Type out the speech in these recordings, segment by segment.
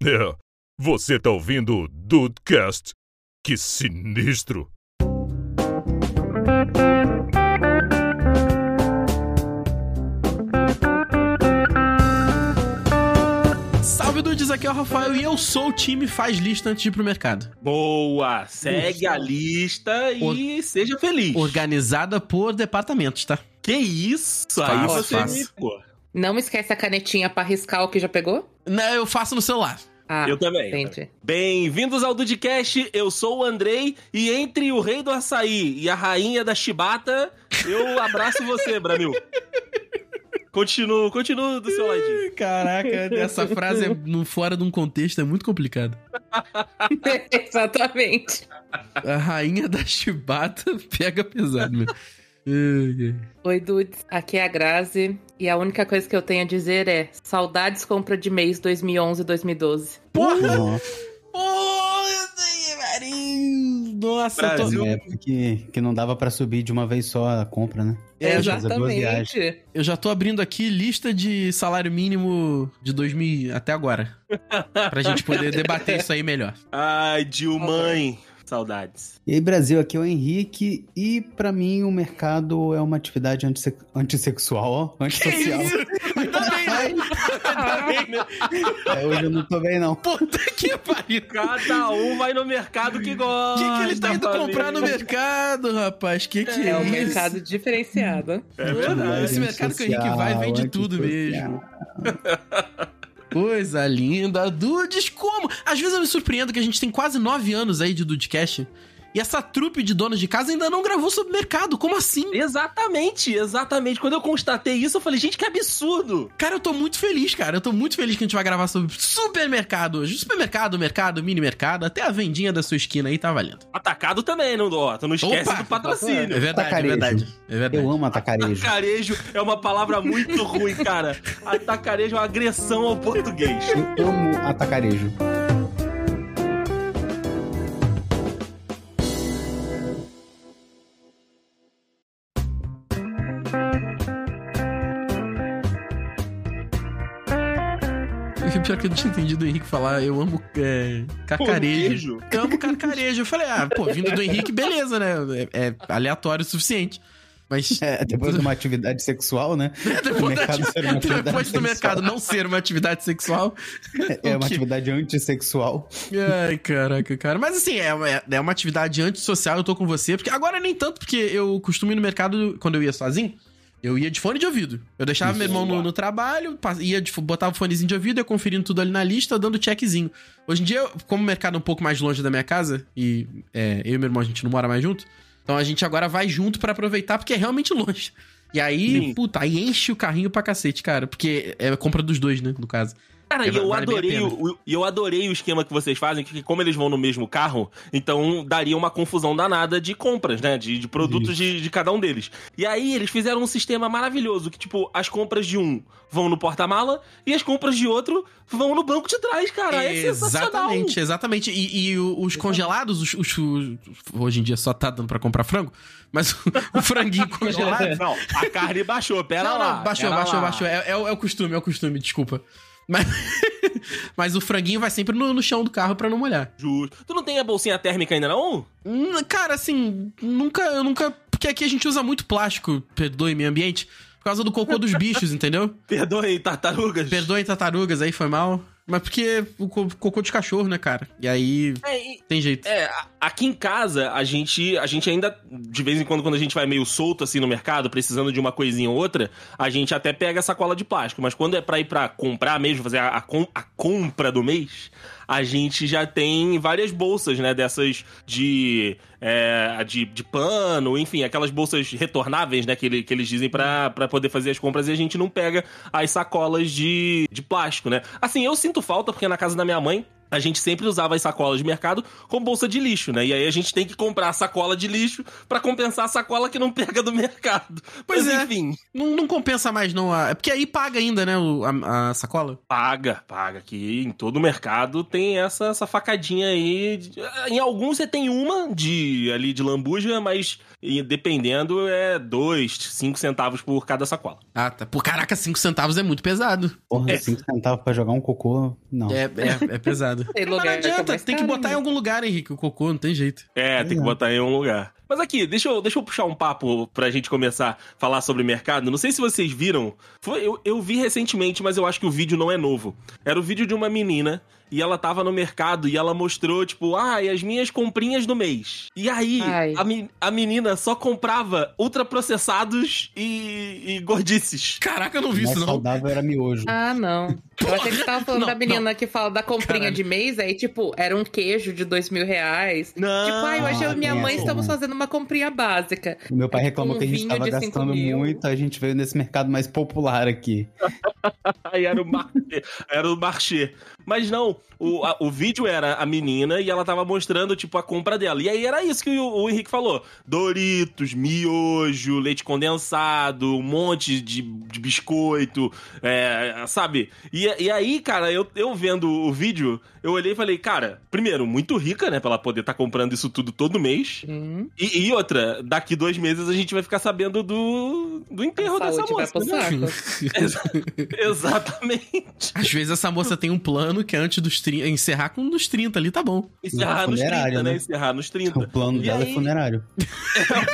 É, você tá ouvindo o Dudecast? Que sinistro! Salve Dudes, aqui é o Rafael e eu sou o time Faz Lista antes de ir pro mercado. Boa! Segue a lista e seja feliz. Organizada por departamentos, tá? Que isso? Aí Fácil, você fácil. me... Pô, Não esquece a canetinha pra riscar o que já pegou? Não, eu faço no celular. Ah, eu também. Bem-vindos ao Dudcast, eu sou o Andrei e entre o rei do açaí e a rainha da chibata, eu abraço você, Bramil. Continuo, continuo do seu ladinho. Caraca, essa frase é no- fora de um contexto é muito complicado. Exatamente. A rainha da chibata pega pesado, meu. Oi, dudes. Aqui é a Grazi. E a única coisa que eu tenho a dizer é: saudades compra de mês 2011-2012. Porra! Porra, Marinho! Nossa, eu tô... Brasil. Na época que, que não dava pra subir de uma vez só a compra, né? É. Exatamente. eu já tô abrindo aqui lista de salário mínimo de 2000 até agora. Pra gente poder debater isso aí melhor. Ai, Dilmãe. Saudades. E aí, Brasil, aqui é o Henrique. E pra mim, o mercado é uma atividade antisse- antissexual, ó. Antissocial. Ainda bem, né? Ainda bem, né? É, hoje eu não tô bem, não. Puta que pariu. Cada um vai no mercado que O gosta. que, que ele tá indo família. comprar no mercado, rapaz? Que que é, É um isso? mercado diferenciado. É verdade. Esse mercado que o Henrique vai vende tudo mesmo. Coisa linda. Dudes, como? Às vezes eu me surpreendo que a gente tem quase nove anos aí de Dudecast. E essa trupe de donos de casa ainda não gravou sobre mercado. Como assim? Exatamente, exatamente. Quando eu constatei isso, eu falei, gente, que absurdo. Cara, eu tô muito feliz, cara. Eu tô muito feliz que a gente vai gravar sobre supermercado hoje. Supermercado, mercado, mini mercado, até a vendinha da sua esquina aí tá valendo. Atacado também, não dó. Tu não esquece Opa! do patrocínio. É verdade, é Atacarejo. verdade. É verdade. Eu amo atacarejo. Atacarejo é uma palavra muito ruim, cara. Atacarejo é uma agressão ao português. Eu amo atacarejo. Pior que eu não tinha entendido o Henrique falar, eu amo é, carcarejo. Porquejo? Eu amo carcarejo. Eu falei, ah, pô, vindo do Henrique, beleza, né? É, é aleatório o suficiente. Mas É, depois de uma atividade sexual, né? depois, mercado ati- ser uma atividade depois do mercado não ser uma atividade sexual. É o uma atividade antissexual. Ai, caraca, cara. Mas assim, é, é- é uma atividade antissocial, eu tô com você. Porque agora nem tanto, porque eu costumo ir no mercado quando eu ia sozinho. Eu ia de fone de ouvido. Eu deixava meu irmão no, no trabalho, ia de, botava o fonezinho de ouvido, ia conferindo tudo ali na lista, dando checkzinho. Hoje em dia, como o mercado é um pouco mais longe da minha casa, e é, eu e meu irmão a gente não mora mais junto, então a gente agora vai junto pra aproveitar, porque é realmente longe. E aí, Sim. puta, aí enche o carrinho pra cacete, cara. Porque é compra dos dois, né, no caso. Cara, É, e eu vale adorei, o, eu adorei o esquema que vocês fazem, que como eles vão no mesmo carro, então daria uma confusão danada de compras, né? De, de produtos de, de cada um deles. E aí eles fizeram um sistema maravilhoso, que tipo, as compras de um vão no porta-mala e as compras de outro vão no banco de trás, cara. É sensacional. Exatamente, exatamente. E, e os congelados, os, os- os- hoje em dia só tá dando pra comprar frango, mas o, o franguinho congelado. Não, a carne baixou, pera não, lá. não, baixou, baixou, lá. baixou. É, é é o costume, é o costume, desculpa. Mas, mas o franguinho vai sempre no, no chão do carro pra não molhar. Justo. Tu não tem a bolsinha térmica ainda, não? Hum, Cara, assim, nunca, eu nunca. Porque aqui a gente usa muito plástico, perdoe meio ambiente, por causa do cocô dos bichos, entendeu? Perdoe, tartarugas. Perdoem tartarugas aí, foi mal. Mas porque o co- cocô de cachorro, né, cara? E aí É, e- tem jeito. É, aqui em casa, a gente, a gente ainda, de vez em quando, quando a gente vai meio solto assim no mercado, precisando de uma coisinha ou outra, a gente até pega sacola de plástico. Mas quando é pra ir pra comprar mesmo, fazer a, a a compra do mês, a gente já tem várias bolsas, né? Dessas de, é, de, de pano, enfim, aquelas bolsas retornáveis, né? Que, ele- que eles dizem pra poder fazer as compras e a gente não pega as sacolas de, de plástico, né? Assim, eu sinto falta porque na casa da minha mãe a gente sempre usava as sacolas de mercado com bolsa de lixo, né? E aí a gente tem que comprar a sacola de lixo pra compensar a sacola que não pega do mercado. Pois Mas é. enfim, Não, não compensa mais, não. a- É porque aí paga ainda, né, a, a sacola. paga, paga. Que em todo mercado tem essa, essa facadinha aí. Em alguns você tem uma de ali de lambuja, mas dependendo é dois, cinco centavos por cada sacola. Ah, tá. Pô, caraca, 5 centavos é muito pesado. Porra, É. 5 centavos pra jogar um cocô, não. É, é, é pesado. Tem Mas não lugar que é adianta, tem que botar em algum lugar, Henrique, o cocô, não tem jeito. É, tem que botar em um lugar. Mas aqui, deixa eu, deixa eu puxar um papo pra gente começar a falar sobre mercado. Não sei se vocês viram. Foi, eu, eu vi recentemente, mas eu acho que o vídeo não é novo. Era o vídeo de uma menina e ela tava no mercado e ela mostrou, tipo, ah, e as minhas comprinhas do mês. E aí, a, me- a menina só comprava ultraprocessados e, e gordices. Caraca, eu não vi mais isso, não. saudável era miojo. Ah, não. Eu achei que você tava falando Não, da menina que fala da comprinha Caralho. de mês, aí, tipo, era um queijo de dois mil reais. Não. Tipo, ai, hoje eu e minha tem mãe estamos fazendo uma comprinha básica. O meu pai reclamou um que a gente vinho tava de cinco gastando mil. muito, a gente veio nesse mercado mais popular aqui. Aí era o marchê. Era o marchê. Mas não, o, a- o vídeo era a menina e ela tava mostrando, tipo, a compra dela. E aí era isso que o, o Henrique falou: Doritos, miojo, leite condensado, um monte de, de biscoito, é, sabe? E, e aí, cara, eu, eu vendo o vídeo, eu olhei e falei, cara, primeiro, muito rica, né, pra ela poder estar comprando isso tudo todo mês. Hum, E, e outra, daqui dois meses a gente vai ficar sabendo do, do enterro dessa saúde vai moça. pro né? saco. Ex- Exatamente. Às vezes essa moça tem um plano que é antes dos 30, encerrar com um dos 30 ali, tá bom. Encerrar nos 30, Funerária, né? né? Encerrar nos 30. O plano E dela aí- é funerário.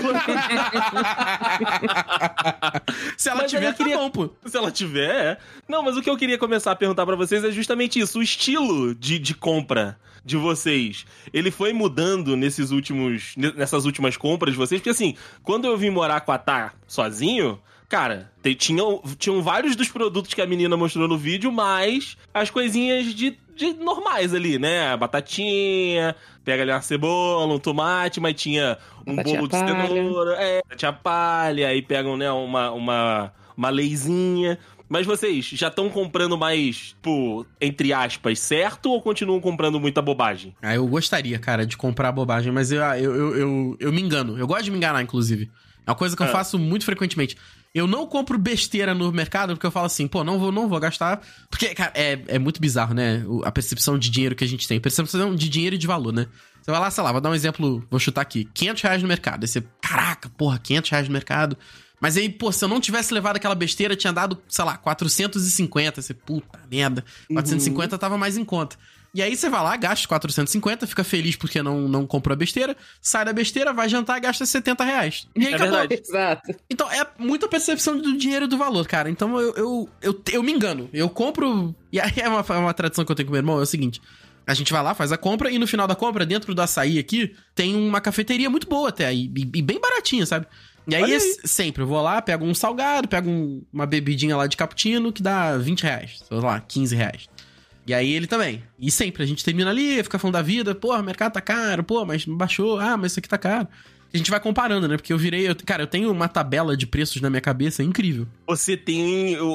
Se ela Mas tiver, eu queria- tá bom, pô. Se ela tiver, é. Não, mas o que eu queria começar a perguntar pra vocês é justamente isso. O estilo de, de compra de vocês, ele foi mudando nesses últimos, nessas últimas compras de vocês? Porque assim, quando eu vim morar com a Tá sozinho, cara, tinham, tinham vários dos produtos que a menina mostrou no vídeo, mas as coisinhas de, de normais ali, né? Batatinha, pega ali uma cebola, um tomate, mas tinha um bolo de palha. cenoura, é, tinha palha, aí pegam, né, uma, uma, uma leizinha. Mas vocês já estão comprando mais, tipo, entre aspas, certo ou continuam comprando muita bobagem? Ah, eu gostaria, cara, de comprar bobagem, mas eu, eu, eu, eu, eu me engano. Eu gosto de me enganar, inclusive. É uma coisa que eu Ah. faço muito frequentemente. Eu não compro besteira no mercado porque eu falo assim, pô, não vou, não vou gastar. Porque, cara, é, é muito bizarro, né? A percepção de dinheiro que a gente tem. Percepção de dinheiro e de valor, né? Você vai lá, sei lá, vou dar um exemplo, vou chutar aqui. 500 reais no mercado. Aí você, caraca, porra, 500 reais no mercado. Mas aí, pô, se eu não tivesse levado aquela besteira, tinha dado, sei lá, 450. Você, puta merda. 450 tava mais em conta. E aí você vai lá, gasta 450, fica feliz porque não, não comprou a besteira, sai da besteira, vai jantar e gasta 70 reais. E aí É acabou. verdade. Exato. Então é muita percepção do dinheiro e do valor, cara. Então eu, eu, eu, eu me engano. Eu compro. E aí é uma, é uma tradição que eu tenho com meu irmão: é o seguinte. A gente vai lá, faz a compra, e no final da compra, dentro do açaí aqui, tem uma cafeteria muito boa até, e, e- e bem baratinha, sabe? E aí, aí. sempre, eu vou lá, pego um salgado, pego um- uma bebidinha lá de cappuccino, que dá 20 reais, sei lá, 15 reais. E aí ele também. E sempre, a gente termina ali, fica falando da vida, porra, o mercado tá caro, pô, mas baixou, ah, mas isso aqui tá caro. A gente vai comparando, né? Porque eu virei. eu- cara, eu tenho uma tabela de preços na minha cabeça incrível. Você tem o,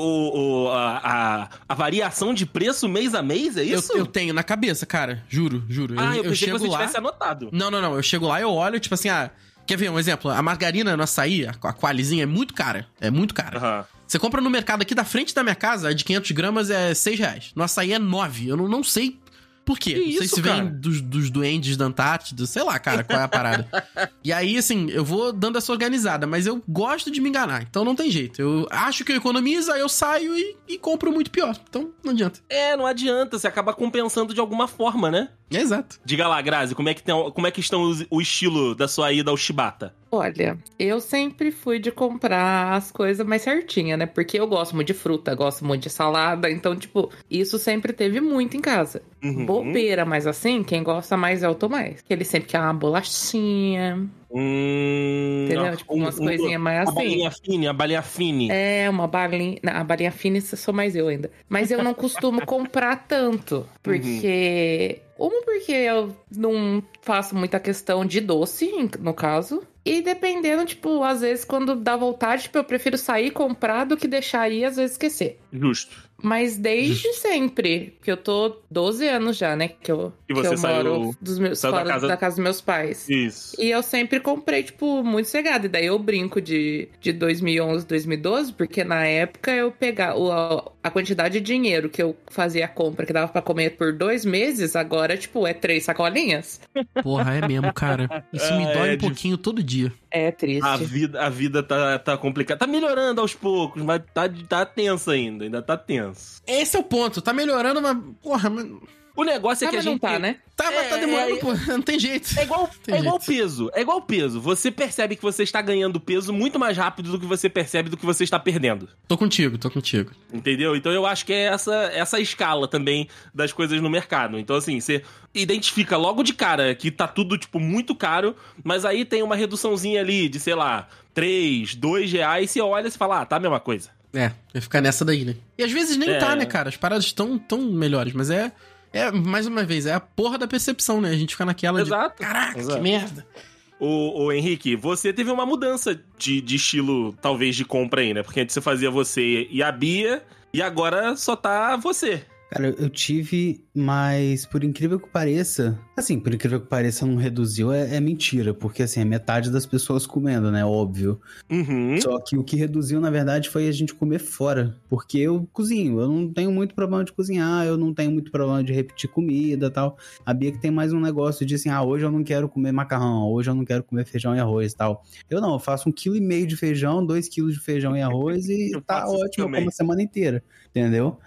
o- a, a, a variação de preço mês a mês, é Eu, isso? eu tenho na cabeça, cara, juro, juro. ah, eu, eu, que chego você lá. tivesse anotado. Não, não, não. Eu chego lá, eu olho, tipo assim, ah. Quer ver um exemplo? A margarina no açaí, a, a qualizinha, é muito cara. É muito cara. Aham. Você compra no mercado aqui da frente da minha casa, a de 500 gramas é 6 reais. No açaí é 9. Eu não, não sei por quê. Que não sei isso, se cara? vem dos, dos duendes da Antártida, sei lá, cara, qual é a parada. e aí, assim, eu vou dando essa organizada, mas eu gosto de me enganar, então não tem jeito. Eu acho que eu economizo, aí eu saio e, e compro muito pior. Então não adianta. É, não adianta, você acaba compensando de alguma forma, né? É exato. Diga lá, Grazi, como é que, tem, como é que estão os- o estilo da sua ida ao Shibata? Olha, eu sempre fui de comprar as coisas mais certinha, né? Porque eu gosto muito de fruta, gosto muito de salada, então, tipo, isso sempre teve muito em casa. Uhum. Bobeira, mas assim, quem gosta mais é o Tomás. Que ele sempre quer uma bolachinha, Hum, entendeu? tipo, umas coisinhas mais A assim. balinha fine, a balinha fine. É, uma balinha. não, A balinha fina sou mais eu ainda. Mas eu não costumo comprar tanto. Porque. Uma, porque eu não faço muita questão de doce, no caso. E dependendo, tipo, às vezes quando dá vontade, tipo, eu prefiro sair comprar do que deixar aí, às vezes esquecer. Justo. Mas desde sempre, que eu tô 12 anos já, né? Que eu, E que você eu saiu- moro dos meus, saiu da fora casa- da casa dos meus pais. Isso. E eu sempre comprei, tipo, muito cegado. E daí eu brinco de, de 2011, 2012, porque na época eu pegava o- a, a quantidade de dinheiro que eu fazia a compra, que dava pra comer por dois meses, agora, tipo, é três sacolinhas. Porra, é mesmo, cara. Isso me Ah, dói é um pouquinho todo dia. É triste. A vida, a vida tá, tá complicada. Tá melhorando aos poucos, mas tá, tá tenso ainda. Ainda tá tenso. Esse é o ponto. Tá melhorando, mas. Porra, mas. O negócio é Ah, que a gente. não tá, né? Tá, mas tá É, demorando, é- pô. Não tem jeito. É igual, Tem é igual jeito. peso. É igual peso. Você percebe que você está ganhando peso muito mais rápido do que você percebe do que você está perdendo. Tô contigo, tô contigo. Entendeu? Então eu acho que é essa, essa escala também das coisas no mercado. Então, assim, você identifica logo de cara que tá tudo, tipo, muito caro, mas aí tem uma reduçãozinha ali de, sei lá, 3, 2 reais, você olha e fala, ah, tá a mesma coisa. É, vai ficar nessa daí, né? E às vezes nem É. tá, né, cara? As paradas estão tão melhores, mas é. É, mais uma vez, é a porra da percepção, né? A gente fica naquela Exato. de. Caraca, Exato. que merda. Ô, ô, Henrique, você teve uma mudança de, de estilo, talvez, de compra aí, né? Porque antes você fazia você e a Bia, e agora só tá você. Cara, eu tive, mas por incrível que pareça, assim, por incrível que pareça, não reduziu, é, é mentira, porque assim, é metade das pessoas comendo, né? Óbvio. Uhum. Só que o que reduziu, na verdade, foi a gente comer fora. Porque eu cozinho, eu não tenho muito problema de cozinhar, eu não tenho muito problema de repetir comida e tal. A Bia que tem mais um negócio de assim, ah, hoje eu não quero comer macarrão, hoje eu não quero comer feijão e arroz e tal. Eu não, eu faço um quilo e meio de feijão, dois quilos de feijão e arroz e tá ótimo, eu como a semana inteira, entendeu?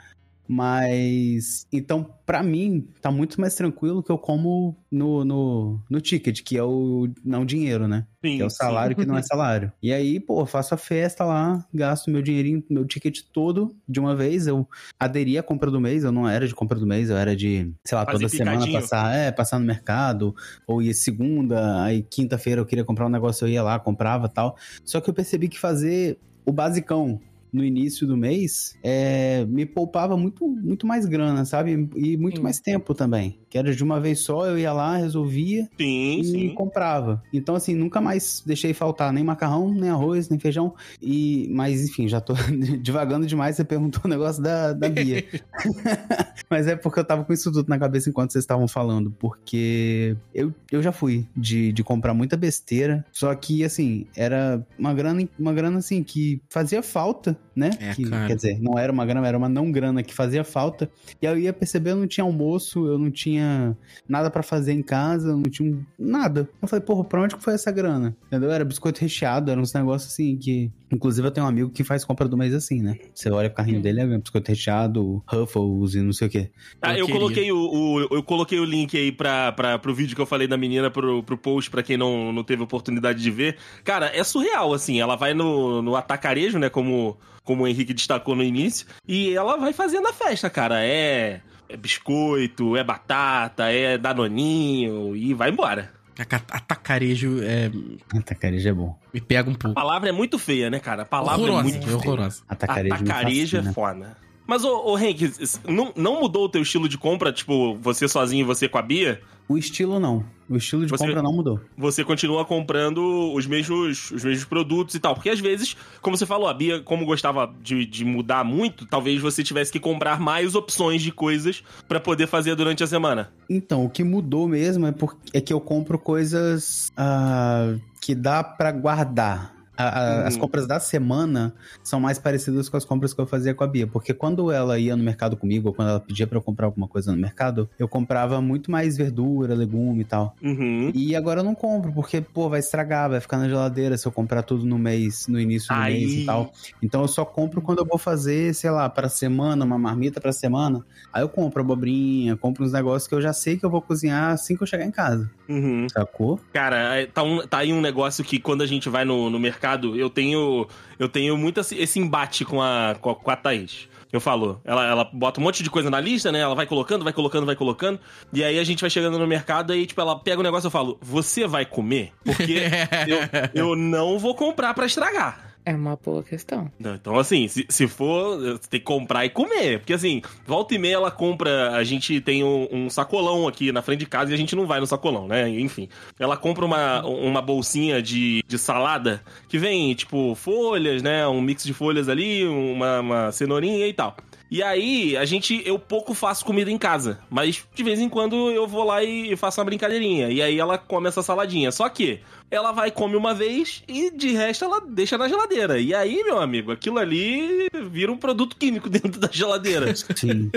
Mas, então, pra mim, tá muito mais tranquilo que eu como no, no, no ticket, que é o não dinheiro, né? Sim, que é o sim. salário que não é salário. E aí, pô, eu faço a festa lá, gasto meu dinheirinho, meu ticket todo de uma vez. Eu aderi à compra do mês, eu não era de compra do mês, eu era de, sei lá, Fazer toda semana passar, é, passar no mercado, ou ia segunda, aí quinta-feira eu queria comprar um negócio, eu ia lá, comprava tal. Só que eu percebi que fazer o basicão no início do mês é, me poupava muito, muito mais grana, sabe? E muito Sim. mais tempo também. Que era de uma vez só, eu ia lá, resolvia, Sim, e sim. comprava. Então, assim, nunca mais deixei faltar nem macarrão, nem arroz, nem feijão. E, mas, enfim, já tô divagando demais. Você perguntou o negócio da, da Bia. mas é porque eu tava com isso tudo na cabeça enquanto vocês estavam falando. Porque eu, eu já fui de, de comprar muita besteira. Só que, assim, era uma grana, uma grana assim, que fazia falta, né? É, que, cara. quer dizer, não era uma grana, era uma não grana que fazia falta. E aí eu ia perceber, eu não tinha almoço, eu não tinha nada pra fazer em casa, eu não tinha nada. Eu falei, porra, pra onde que foi essa grana? Entendeu? Era biscoito recheado, eram uns negócios assim que. Inclusive, eu tenho um amigo que faz compra do mês assim, né? Você olha o carrinho Hum. dele, é biscoito recheado, Ruffles e não sei o quê. Ah, Eu eu coloquei o, o- eu coloquei o link aí pra, pra, pro vídeo que eu falei da menina pro, pro post, pra quem não, não teve oportunidade de ver. Cara, é surreal, assim. Ela vai no, no atacarejo, né? Como, como o Henrique destacou no início. E ela vai fazendo a festa, cara. É, é biscoito, é batata, é danoninho e vai embora. Aca- Atacarejo é, Atacarejo é bom. me pega um A pouco. palavra é muito feia, né, cara? A palavra horrorosa, é muito é feia. horrorosa. Atacarejo, Atacarejo é foda. Mas, ô, ô Henrique, não, não mudou o teu estilo de compra? Tipo, você sozinho e você com a Bia? O estilo não. O estilo de Você- compra não mudou. você continua comprando os mesmos, os mesmos produtos e tal. Porque às vezes, como você falou, a Bia, como gostava de, de mudar muito, talvez você tivesse que comprar mais opções de coisas pra poder fazer durante a semana. Então, o que mudou mesmo é, por, é que eu compro coisas ah, que dá pra guardar. A- a- Uhum. As compras da semana são mais parecidas com as compras que eu fazia com a Bia. Porque quando ela ia no mercado comigo, ou quando ela pedia pra eu comprar alguma coisa no mercado, eu comprava muito mais verdura, legume e tal. Uhum. E agora eu não compro, porque, pô, vai estragar, vai ficar na geladeira se eu comprar tudo no mês, no início do Aí. mês e tal. Então eu só compro quando eu vou fazer, sei lá, pra semana, uma marmita pra semana. Aí eu compro abobrinha, compro uns negócios que eu já sei que eu vou cozinhar assim que eu chegar em casa. Uhum. Sacou? Cara, é, tá, um- tá aí um negócio que quando a gente vai no, no mercado, eu tenho eu tenho muito esse, embate com a, com a, com a Thaís. Eu falo, ela, ela bota um monte de coisa na lista, né? Ela vai colocando, vai colocando, vai colocando. E aí a gente vai chegando no mercado e, tipo, ela pega o negócio e eu falo, você vai comer? Porque eu, eu não vou comprar pra estragar. É uma boa questão. Então, assim, se, se for, tem que comprar e comer. Porque, assim, volta e meia ela compra. A gente tem um, um sacolão aqui na frente de casa e a gente não vai no sacolão, né? Enfim. Ela compra uma, uma bolsinha de, de salada que vem, tipo, folhas, né? Um mix de folhas ali, uma, uma cenourinha e tal. E aí, a gente, eu pouco faço comida em casa, mas de vez em quando eu vou lá e faço uma brincadeirinha. E aí ela come essa saladinha. Só que ela vai come uma vez e de resto ela deixa na geladeira. E aí, meu amigo, aquilo ali vira um produto químico dentro da geladeira. Sim.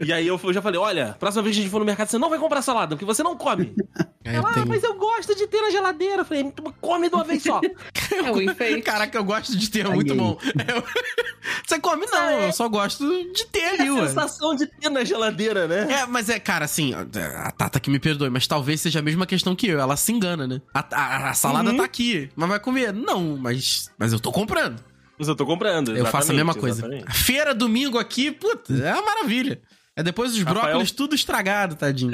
e aí eu já falei, olha, próxima vez que a gente for no mercado, você não vai comprar salada, porque você não come. É, ela, ah, tem- mas eu gosto de ter na geladeira. Eu falei, "Então come de uma vez só. É o enfeite. Caraca, eu gosto de ter, é muito aí. bom. Eu- Você come? Não, eu só gosto de ter ali, a ué. sensação de ter na geladeira, né? É, mas é, cara, assim, a Tata que me perdoe, mas talvez seja a mesma questão que eu. Ela se engana, né? A, a- a salada Uhum. tá aqui, mas vai comer? Não, mas, mas eu tô comprando. Mas eu tô comprando. eu faço a mesma coisa. exatamente. Feira domingo aqui, puta, é uma maravilha. É depois os Rafael- brócolis tudo estragado, tadinho.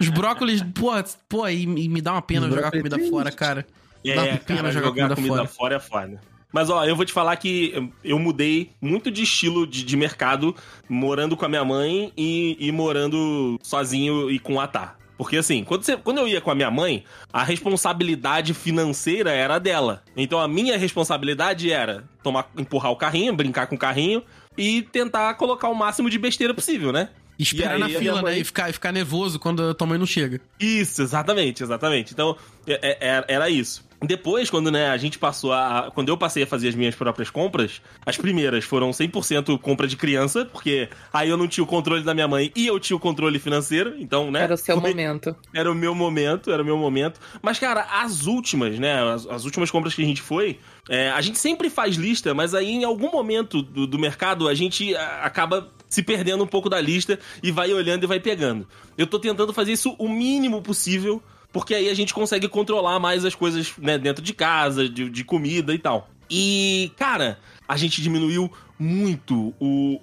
Os brócolis, pô, pô, e, e me dá uma pena Os jogar comida fora, cara. Dá É, pena cara, jogar jogar, comida comida, fora. fora. é foda. Mas ó, eu vou te falar que eu- mudei muito de estilo de, de mercado morando com a minha mãe e, e morando sozinho e com a Tá. Porque assim, quando, você- quando eu ia com a minha mãe, a responsabilidade financeira era dela. Então a minha responsabilidade era tomar, empurrar o carrinho, brincar com o carrinho e tentar colocar o máximo de besteira possível, né? E esperar E na aí, a fila, minha mãe- né? E ficar, e ficar nervoso quando a tua mãe não chega. Isso, exatamente, exatamente. Então, é- é- era isso. Depois, quando né, a gente passou a. Quando eu passei a fazer as minhas próprias compras, as primeiras foram 100% compra de criança, porque aí eu não tinha o controle da minha mãe e eu tinha o controle financeiro, então, né? Era o seu foi- momento. Era o meu momento, era o meu momento. Mas, cara, as últimas, né? As, as últimas compras que a gente foi, é, a gente sempre faz lista, mas aí em algum momento do, do mercado a gente acaba se perdendo um pouco da lista e vai olhando e vai pegando. Eu tô tentando fazer isso o mínimo possível, porque aí a gente consegue controlar mais as coisas né, dentro de casa, de, de comida e tal. E, cara, a gente diminuiu muito o,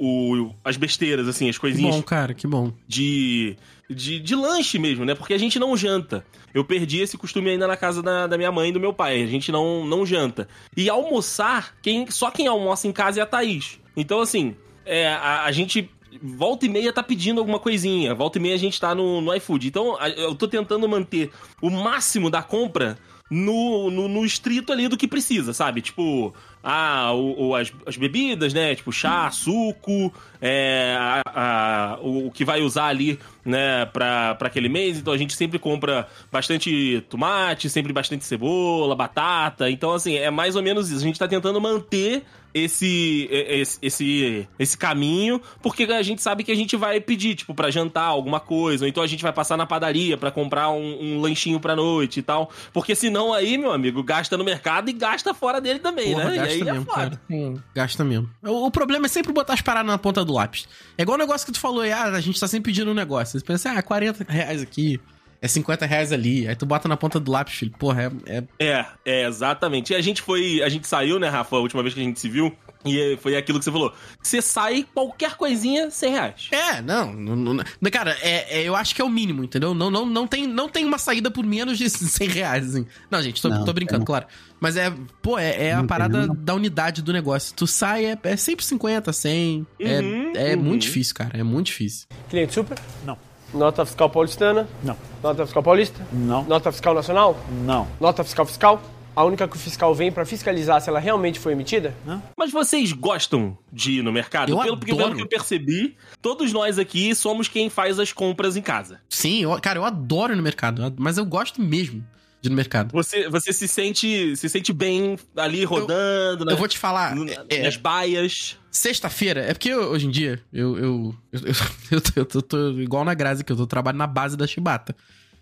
o- as besteiras, assim, as Que coisinhas bom, cara, que bom. de, de, de lanche mesmo, né? Porque a gente não janta. Eu perdi esse costume ainda na casa da, da minha mãe e do meu pai. A gente não, não janta. E almoçar, quem, só quem almoça em casa é a Thaís. Então, assim, é, a, a gente volta e meia tá pedindo alguma coisinha. Volta e meia a gente tá no, no iFood. Então, eu tô tentando manter o máximo da compra no, no, no estrito ali do que precisa, sabe? Tipo, ah, o, o- as, as bebidas, né? Tipo, chá, suco, é, a- a- o, o que vai usar ali, né, pra, pra aquele mês. Então a gente sempre compra bastante tomate, sempre bastante cebola, batata. Então, assim, é mais ou menos isso. A gente tá tentando manter esse, esse, esse, esse caminho, porque a gente sabe que a gente vai pedir, tipo, pra jantar alguma coisa, ou então a gente vai passar na padaria pra comprar um, um lanchinho pra noite e tal. Porque senão aí, meu amigo, gasta no mercado e gasta fora dele também, Porra, né? Gasta aí é mesmo, foda. cara. Sim. Gasta mesmo. O, o problema é sempre botar as paradas na ponta do lápis. É igual o negócio que tu falou aí, ah, a gente tá sempre pedindo um negócio. Você pensa, ah, 40 reais aqui, é 50 reais ali. Aí tu bota na ponta do lápis, filho. Porra, é. é- É, é, exatamente. E a gente foi. A gente saiu, né, Rafa, a última vez que a gente se viu. E foi aquilo que você falou. Você sai qualquer coisinha, 100 reais. É, não, não, não- Cara, é, é- eu acho que é o mínimo, entendeu? Não, não, não, tem, não tem uma saída por menos de 100 reais, assim. Não, gente, tô, Não, tô brincando, não. claro. Mas é, pô, é, é a parada não. da unidade do negócio. Tu sai, é, é sempre 50, 100. É, Uhum, é uhum. muito difícil, cara. É muito difícil. Cliente super? Não. Nota fiscal paulistana? Não. Nota fiscal paulista? Não. Nota fiscal nacional? Não. Nota fiscal fiscal? A única que o fiscal vem pra fiscalizar se ela realmente foi emitida? Mas vocês gostam de ir no mercado? Eu pelo, adoro. pelo que eu percebi, todos nós aqui somos quem faz as compras em casa. Sim, eu- cara, eu adoro ir no mercado, mas eu gosto mesmo de ir no mercado. Você, você se sente se sente bem ali rodando, Eu vou te falar, no- é- nas baias. Sexta-feira, é porque eu- hoje em dia eu, eu, eu, eu, eu tô- eu tô, tô igual na Grazi, que eu tô trabalhando na base da chibata.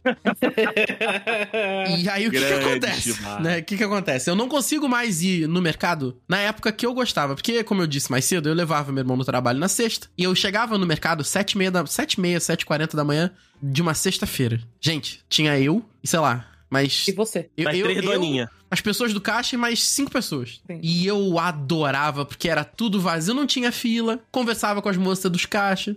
e aí o que, que acontece? Né? O que, que acontece? Eu não consigo mais ir no mercado na época que eu gostava. Porque, como eu disse mais cedo, eu levava meu irmão no trabalho na sexta. E eu chegava no mercado sete e meia, da, sete e meia, sete e quarenta da manhã de uma sexta-feira. Gente, tinha eu e sei lá, mas... E você? Eu, Mais eu- três eu- doninha. as pessoas do caixa e mais cinco pessoas. Sim. E eu adorava, porque era tudo vazio, não tinha fila, conversava com as moças dos caixas.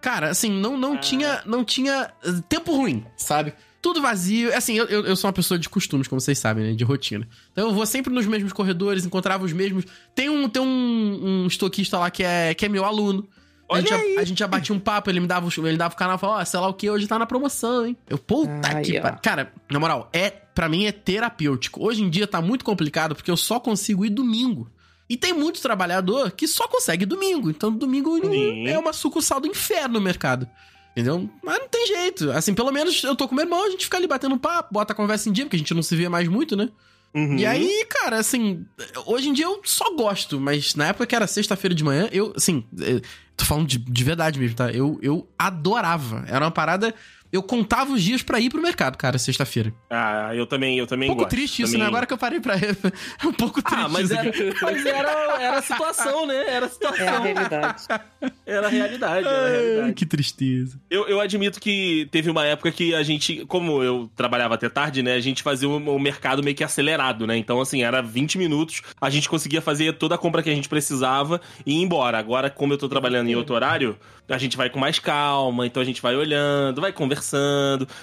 Cara, assim, não, não tinha não tinha eh, tempo ruim, sabe? Tudo vazio. Assim, eu, eu, sou uma pessoa de costumes, como vocês sabem, né? De rotina. Então eu vou sempre nos mesmos corredores, encontrava os mesmos. Tem um, tem um, um estoquista lá que é, que é meu aluno. A gente, já, a gente já batia um papo, ele me dava, ele dava o canal e falava, ó, sei lá o que, hoje tá na promoção, hein? Eu, puta Aí, que pariu. Cara, na moral, é, para mim é terapêutico. Hoje em dia tá muito complicado porque eu só consigo ir domingo. E tem muito trabalhador que só consegue domingo. Então, domingo Sim. é uma sucursal do inferno no mercado. Entendeu? Mas não tem jeito. Assim, pelo menos eu tô com meu irmão, a gente fica ali batendo papo, bota a conversa em dia, porque a gente não se vê mais muito, né? Uhum. E aí, cara, assim, hoje em dia eu só gosto, mas na época que era sexta-feira de manhã, eu, assim, eh, tô falando de, de verdade mesmo, tá? Eu, eu adorava. Era uma parada. Eu contava os dias pra ir pro mercado, cara, sexta-feira. Ah, eu também, eu também Um pouco gosto. triste isso, Também- né? Agora que eu parei pra. É um pouco triste Ah, mas isso. era, mas era, era a situação, né? Era a É a situação. realidade. Era a realidade, era a Ai, realidade. que tristeza. Eu, eu admito que teve uma época que a gente, como eu trabalhava até tarde, né? A gente fazia o, o mercado meio que acelerado, né? Então, assim, era 20 minutos, a gente conseguia fazer toda a compra que a gente precisava e ir embora. Agora, como eu tô trabalhando em outro horário, a gente vai com mais calma, então a gente vai olhando, vai conversando.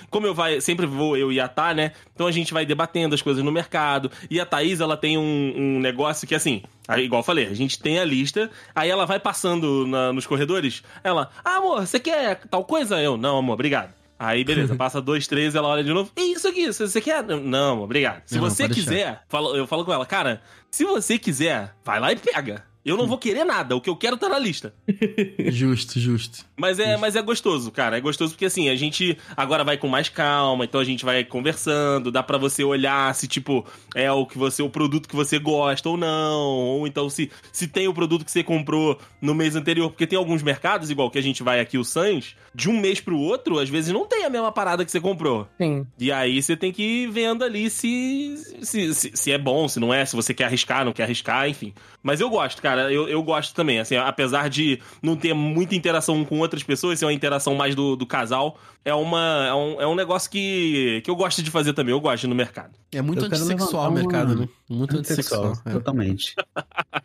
Como eu vai, sempre vou eu e a Tá, né? Então a gente vai debatendo as coisas no mercado. E a Thaís, ela tem um, um negócio que, assim, igual eu falei, a gente tem a lista, aí ela vai passando na- nos corredores, ela, ah, amor, você quer tal coisa? Eu, não, amor, obrigado. Aí, beleza, passa dois, três, ela olha de novo. E isso aqui, você quer? Não, amor, obrigado. Se Não, você quiser, falo- eu falo com ela, cara, se você quiser, vai lá e pega. Eu não vou querer nada, o que eu quero tá na lista. Justo, justo. Mas é, mas é gostoso, cara. É gostoso porque assim, a gente agora vai com mais calma, então a gente vai conversando, dá pra você olhar se tipo é o que você o produto que você gosta ou não, ou então se se tem o produto que você comprou no mês anterior, porque tem alguns mercados igual que a gente vai aqui o Sans, de um mês pro outro, às vezes não tem a mesma parada que você comprou. Sim. E aí você tem que ir vendo ali se, se, se, se é bom, se não é, se você quer arriscar, não quer arriscar, enfim. Mas eu gosto, cara, eu, eu gosto também, assim, apesar de não ter muita interação com outras pessoas, ser uma interação mais do, do casal, é, uma, é, um, é um negócio que, que eu gosto de fazer também, eu gosto de ir no mercado. É muito Eu antissexual o mercado, uma- né? Muito antissexual. Antissexual, é. totalmente.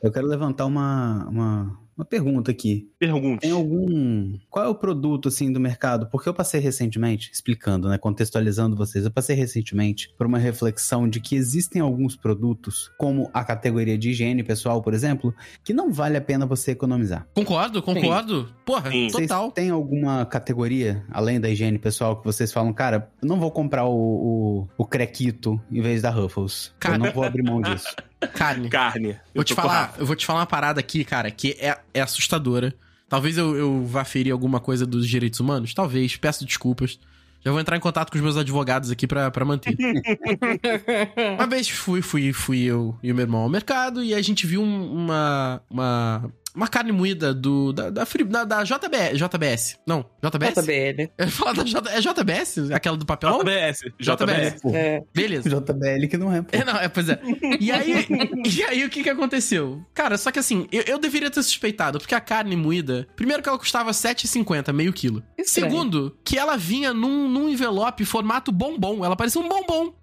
Eu quero levantar uma, uma, uma pergunta aqui. Pergunte. Tem algum. Qual é o produto, assim, do mercado? Porque eu passei recentemente, explicando, né? Contextualizando vocês, eu passei recentemente por uma reflexão de que existem alguns produtos, como a categoria de higiene pessoal, por exemplo, que não vale a pena você economizar. Concordo, concordo. Porra, Sim. total. Vocês têm alguma categoria, além da higiene pessoal, que vocês falam, cara, eu não vou comprar o, o, o crequito em vez da Ruffles. Cara. Eu não vou abrir mão disso. Carne. Carne. Vou Eu te falar, eu vou te falar uma parada aqui, cara, que é, é assustadora. Talvez eu, eu vá ferir alguma coisa dos direitos humanos, talvez, peço desculpas. Já vou entrar em contato com os meus advogados aqui pra, pra manter. uma vez fui, fui, fui eu e o meu irmão ao mercado e a gente viu um- uma, uma, uma carne moída do, da, da, da, da JB, JBS. Não, JBS? JBL. Eu falar da J, é JBS? Aquela do papelão? JBS. JBS. Pô, É. Beleza. JBL que não é, pô. É, não, é, pois é. E aí, e aí o que que aconteceu? Cara, só que assim, eu, eu deveria ter suspeitado, porque a carne moída, primeiro que ela custava R$7,50, meio quilo. Estranho. Segundo, que ela vinha num, num envelope formato bombom. Ela parecia um bombom.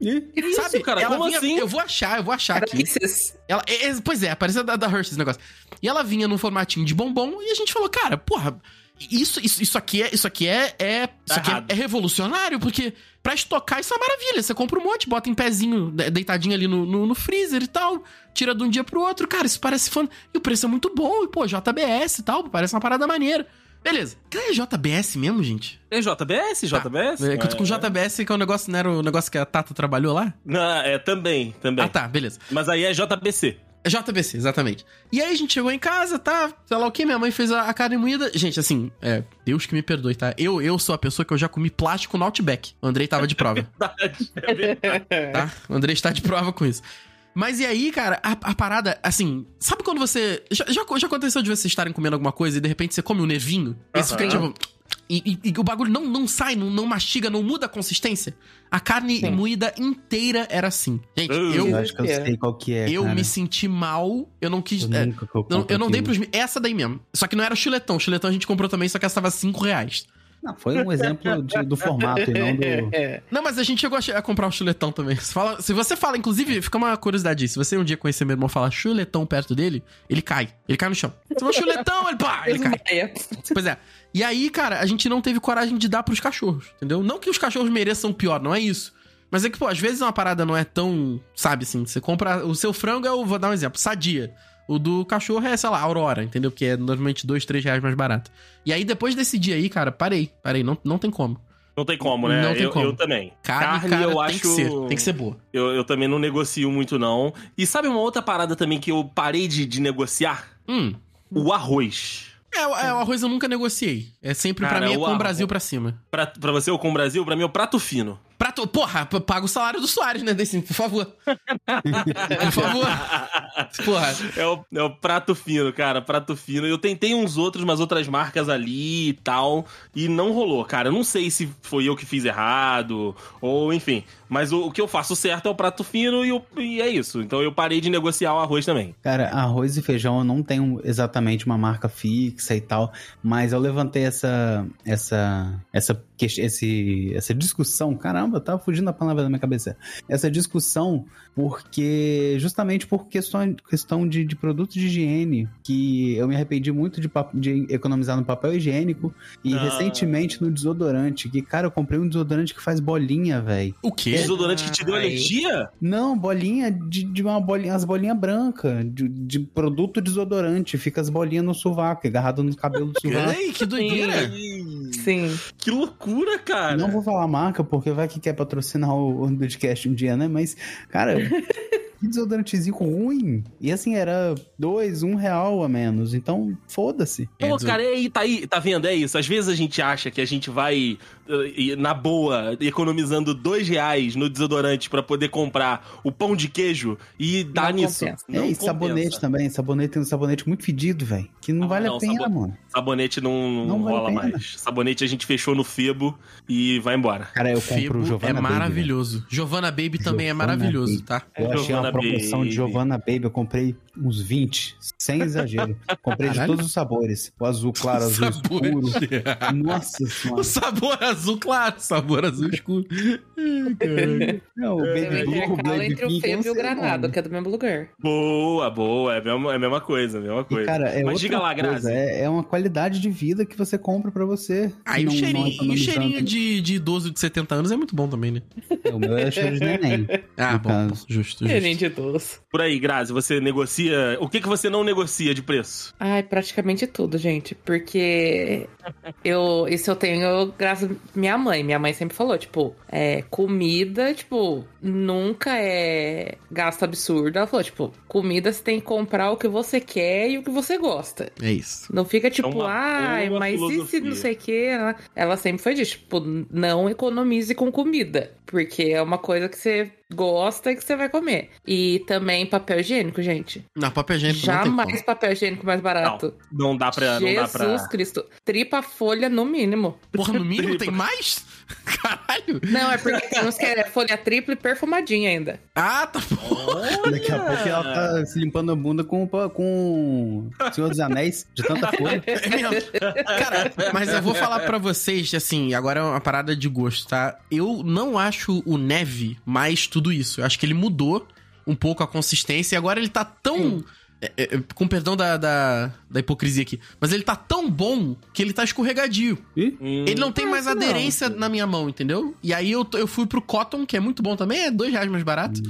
sabe? cara? Ela Como vinha- assim? Eu vou achar, eu vou achar Era aqui. Ela, é, é, pois é, parecia da, da Hershey's o negócio. E ela vinha num formatinho de bombom e a gente falou, cara, porra, isso, isso, isso aqui é. Isso aqui é. é isso aqui é, é revolucionário, porque pra estocar isso é uma maravilha. Você compra um monte, bota em pezinho, de- deitadinho ali no, no, no freezer e tal, tira de um dia pro outro. Cara, isso parece fã. E o preço é muito bom, e pô, JBS e tal, parece uma parada maneira. Beleza. É JBS mesmo, gente? É JBS? JBS? É eu tô com JBS, que é o negócio, não era o negócio que a Tata trabalhou lá? Não, é também, também. Ah, tá, beleza. Mas aí é JBC. É JBC, exatamente. E aí a gente chegou em casa, tá? Sei lá o que, minha mãe fez a, a carne moída. Gente, assim, é, Deus que me perdoe, tá? Eu, eu sou a pessoa que eu já comi plástico no Outback. O Andrei tava de prova, É verdade. tá? O Andrei está de prova com isso. Mas e aí, cara, a, a parada, assim, sabe quando você. Já, já, já aconteceu de vocês estarem comendo alguma coisa e de repente você come um nevinho? E você fica tipo. E, e- e o bagulho não, não sai, não, não mastiga, não muda a consistência? A carne Sim. moída inteira era assim. Gente, Uh. eu, Eu acho que eu sei qual que é, eu cara. me senti mal, eu não quis. Eu é, nunca que eu não, eu não dei pros. Essa daí mesmo. Só que não era o chuletão. O chuletão a gente comprou também, só que essa tava 5 reais. Não, foi um exemplo de- do formato e não do... É. Não, mas a gente chegou a, a comprar o chuletão também. Se, fala- se você fala, inclusive, fica uma curiosidade. Se você um dia conhecer meu irmão e falar chuletão perto dele, ele cai. Ele cai no chão. Você fala chuletão, ele pá, ele cai. Pois é. E aí, cara, a gente não teve coragem de dar pros cachorros, entendeu? Não que os cachorros mereçam pior, não é isso. Mas é que, pô, às vezes uma parada não é tão. Sabe assim, você compra. O seu frango é o. Vou dar um exemplo, sadia. O do cachorro é, sei lá, Aurora, entendeu? Porque é normalmente dois, três reais mais barato. E aí, depois desse dia aí, cara, parei. Parei, não, não tem como. Não tem como, né? Não tem eu, como. eu também. Carne, cara, eu tem acho. que ser. Tem que ser boa. Eu, eu também não negocio muito, não. E sabe uma outra parada também que eu parei de, de negociar? Hum. O arroz. É, o- é, o arroz eu nunca negociei. É sempre, pra Cara, mim, é com o Brasil pra cima. Pra, pra você, ou com o Brasil, pra mim é o prato fino. Prato, porra, paga o salário do Soares, né, Decinho? Por favor. Por favor. Porra. É o, é o prato fino, cara, prato fino. Eu tentei uns outros, umas outras marcas ali e tal, e não rolou, cara. Eu não sei se foi eu que fiz errado, ou enfim. Mas o, o que eu faço certo é o prato fino e, o- e é isso. Então eu parei de negociar o arroz também. Cara, arroz e feijão eu não tenho exatamente uma marca fixa e tal, mas eu levantei essa essa essa esse, essa discussão, caramba, tava fugindo a palavra da minha cabeça. Essa discussão porque justamente por questão, questão de, de produtos de higiene, que eu me arrependi muito de, de economizar no papel higiênico e Ah. recentemente no desodorante, que cara, eu comprei um desodorante que faz bolinha, velho. O quê? Desodorante que te deu Ai. alergia? Não, bolinha de, de uma bolinha, as bolinhas brancas, de, de produto desodorante. Fica as bolinhas no sovaco, agarrado no cabelo do sovaco. Ei, que doideira. Sim. Que loucura, cara. Não vou falar marca, porque vai que quer patrocinar o podcast um dia, né? Mas, cara, que desodorantezinho ruim. E assim, era dois, um real a menos. Então, foda-se. Pô, cara, e aí, tá aí, tá vendo? É isso. Às vezes a gente acha que a gente vai, na boa, economizando dois reais no desodorante pra poder comprar o pão de queijo e dá Não nisso. compensa. Não é, e compensa. sabonete também. Sabonete tem um sabonete muito fedido, velho. Que não Ah, vale não, a pena, sabonete- mano. Sabonete não, não, Não vale a rola mais. Sabonete a gente fechou no Febo e vai embora. Cara, eu compro Febo o Giovanna é Baby, velho. maravilhoso. Giovanna Baby também é Giovanna maravilhoso, Baby. tá? Eu achei Giovanna uma promoção Baby. de Giovanna Baby, eu comprei uns 20, sem exagero. Comprei Caralho. de todos os sabores. O azul claro, azul Sabor. escuro. Nossa O senhora. sabor azul claro, sabor azul escuro. Ai. Não, o Tem Baby um Blue, o Baby entre o não Febo e o Granado, que é do mesmo lugar. Boa, boa. É a mesma, é a mesma coisa, a mesma E, coisa. cara, é Mas outra diga lá, Grazi. É, é uma qualidade de vida que você compra pra você. Aí o Não- não cheirinho, e o cheirinho de, de idoso de 70 anos é muito bom também, né? O meu é cheiro de neném. Ah, bom, caso. justo, É, justo. gente doce. Por aí, Grazi, você negocia. O que, que você não negocia de preço? Ai, praticamente tudo, gente. Porque eu, isso eu tenho graças minha mãe. Minha mãe sempre falou, tipo, é, comida, tipo, nunca é gasto absurdo. Ela falou, tipo, comida você tem que comprar o que você quer e o que você gosta. É isso. Não fica tipo, uma ai, mas e se filosofia. não sei o que? Ela sempre foi disso, tipo, não economize com comida. Porque é uma coisa que você gosta e que você vai comer. E também papel higiênico, gente. Na papel higiênico não tem Jamais papel higiênico mais barato. Não dá pra. Não dá Jesus pra... Cristo. Tripa folha no mínimo. Porra, no mínimo tem mais? Caralho. Não, é porque tem uns que é folha tripla e perfumadinha ainda. Ah, tá bom. Daqui a pouco ela tá se limpando a bunda com, com o Senhor dos Anéis, de tanta folha. É mesmo. Cara, mas eu vou falar pra vocês, assim, agora é uma parada de gosto, tá? Eu não acho o Neve mais tudo isso. Eu acho que ele mudou um pouco a consistência e agora ele tá tão. é, é, com perdão da, da, da hipocrisia aqui, mas ele tá tão bom que ele tá escorregadio. Hum, Ele não tem mais não, aderência na minha mão, entendeu? E aí eu, eu fui pro Cotton, que é muito bom também, é dois reais mais barato.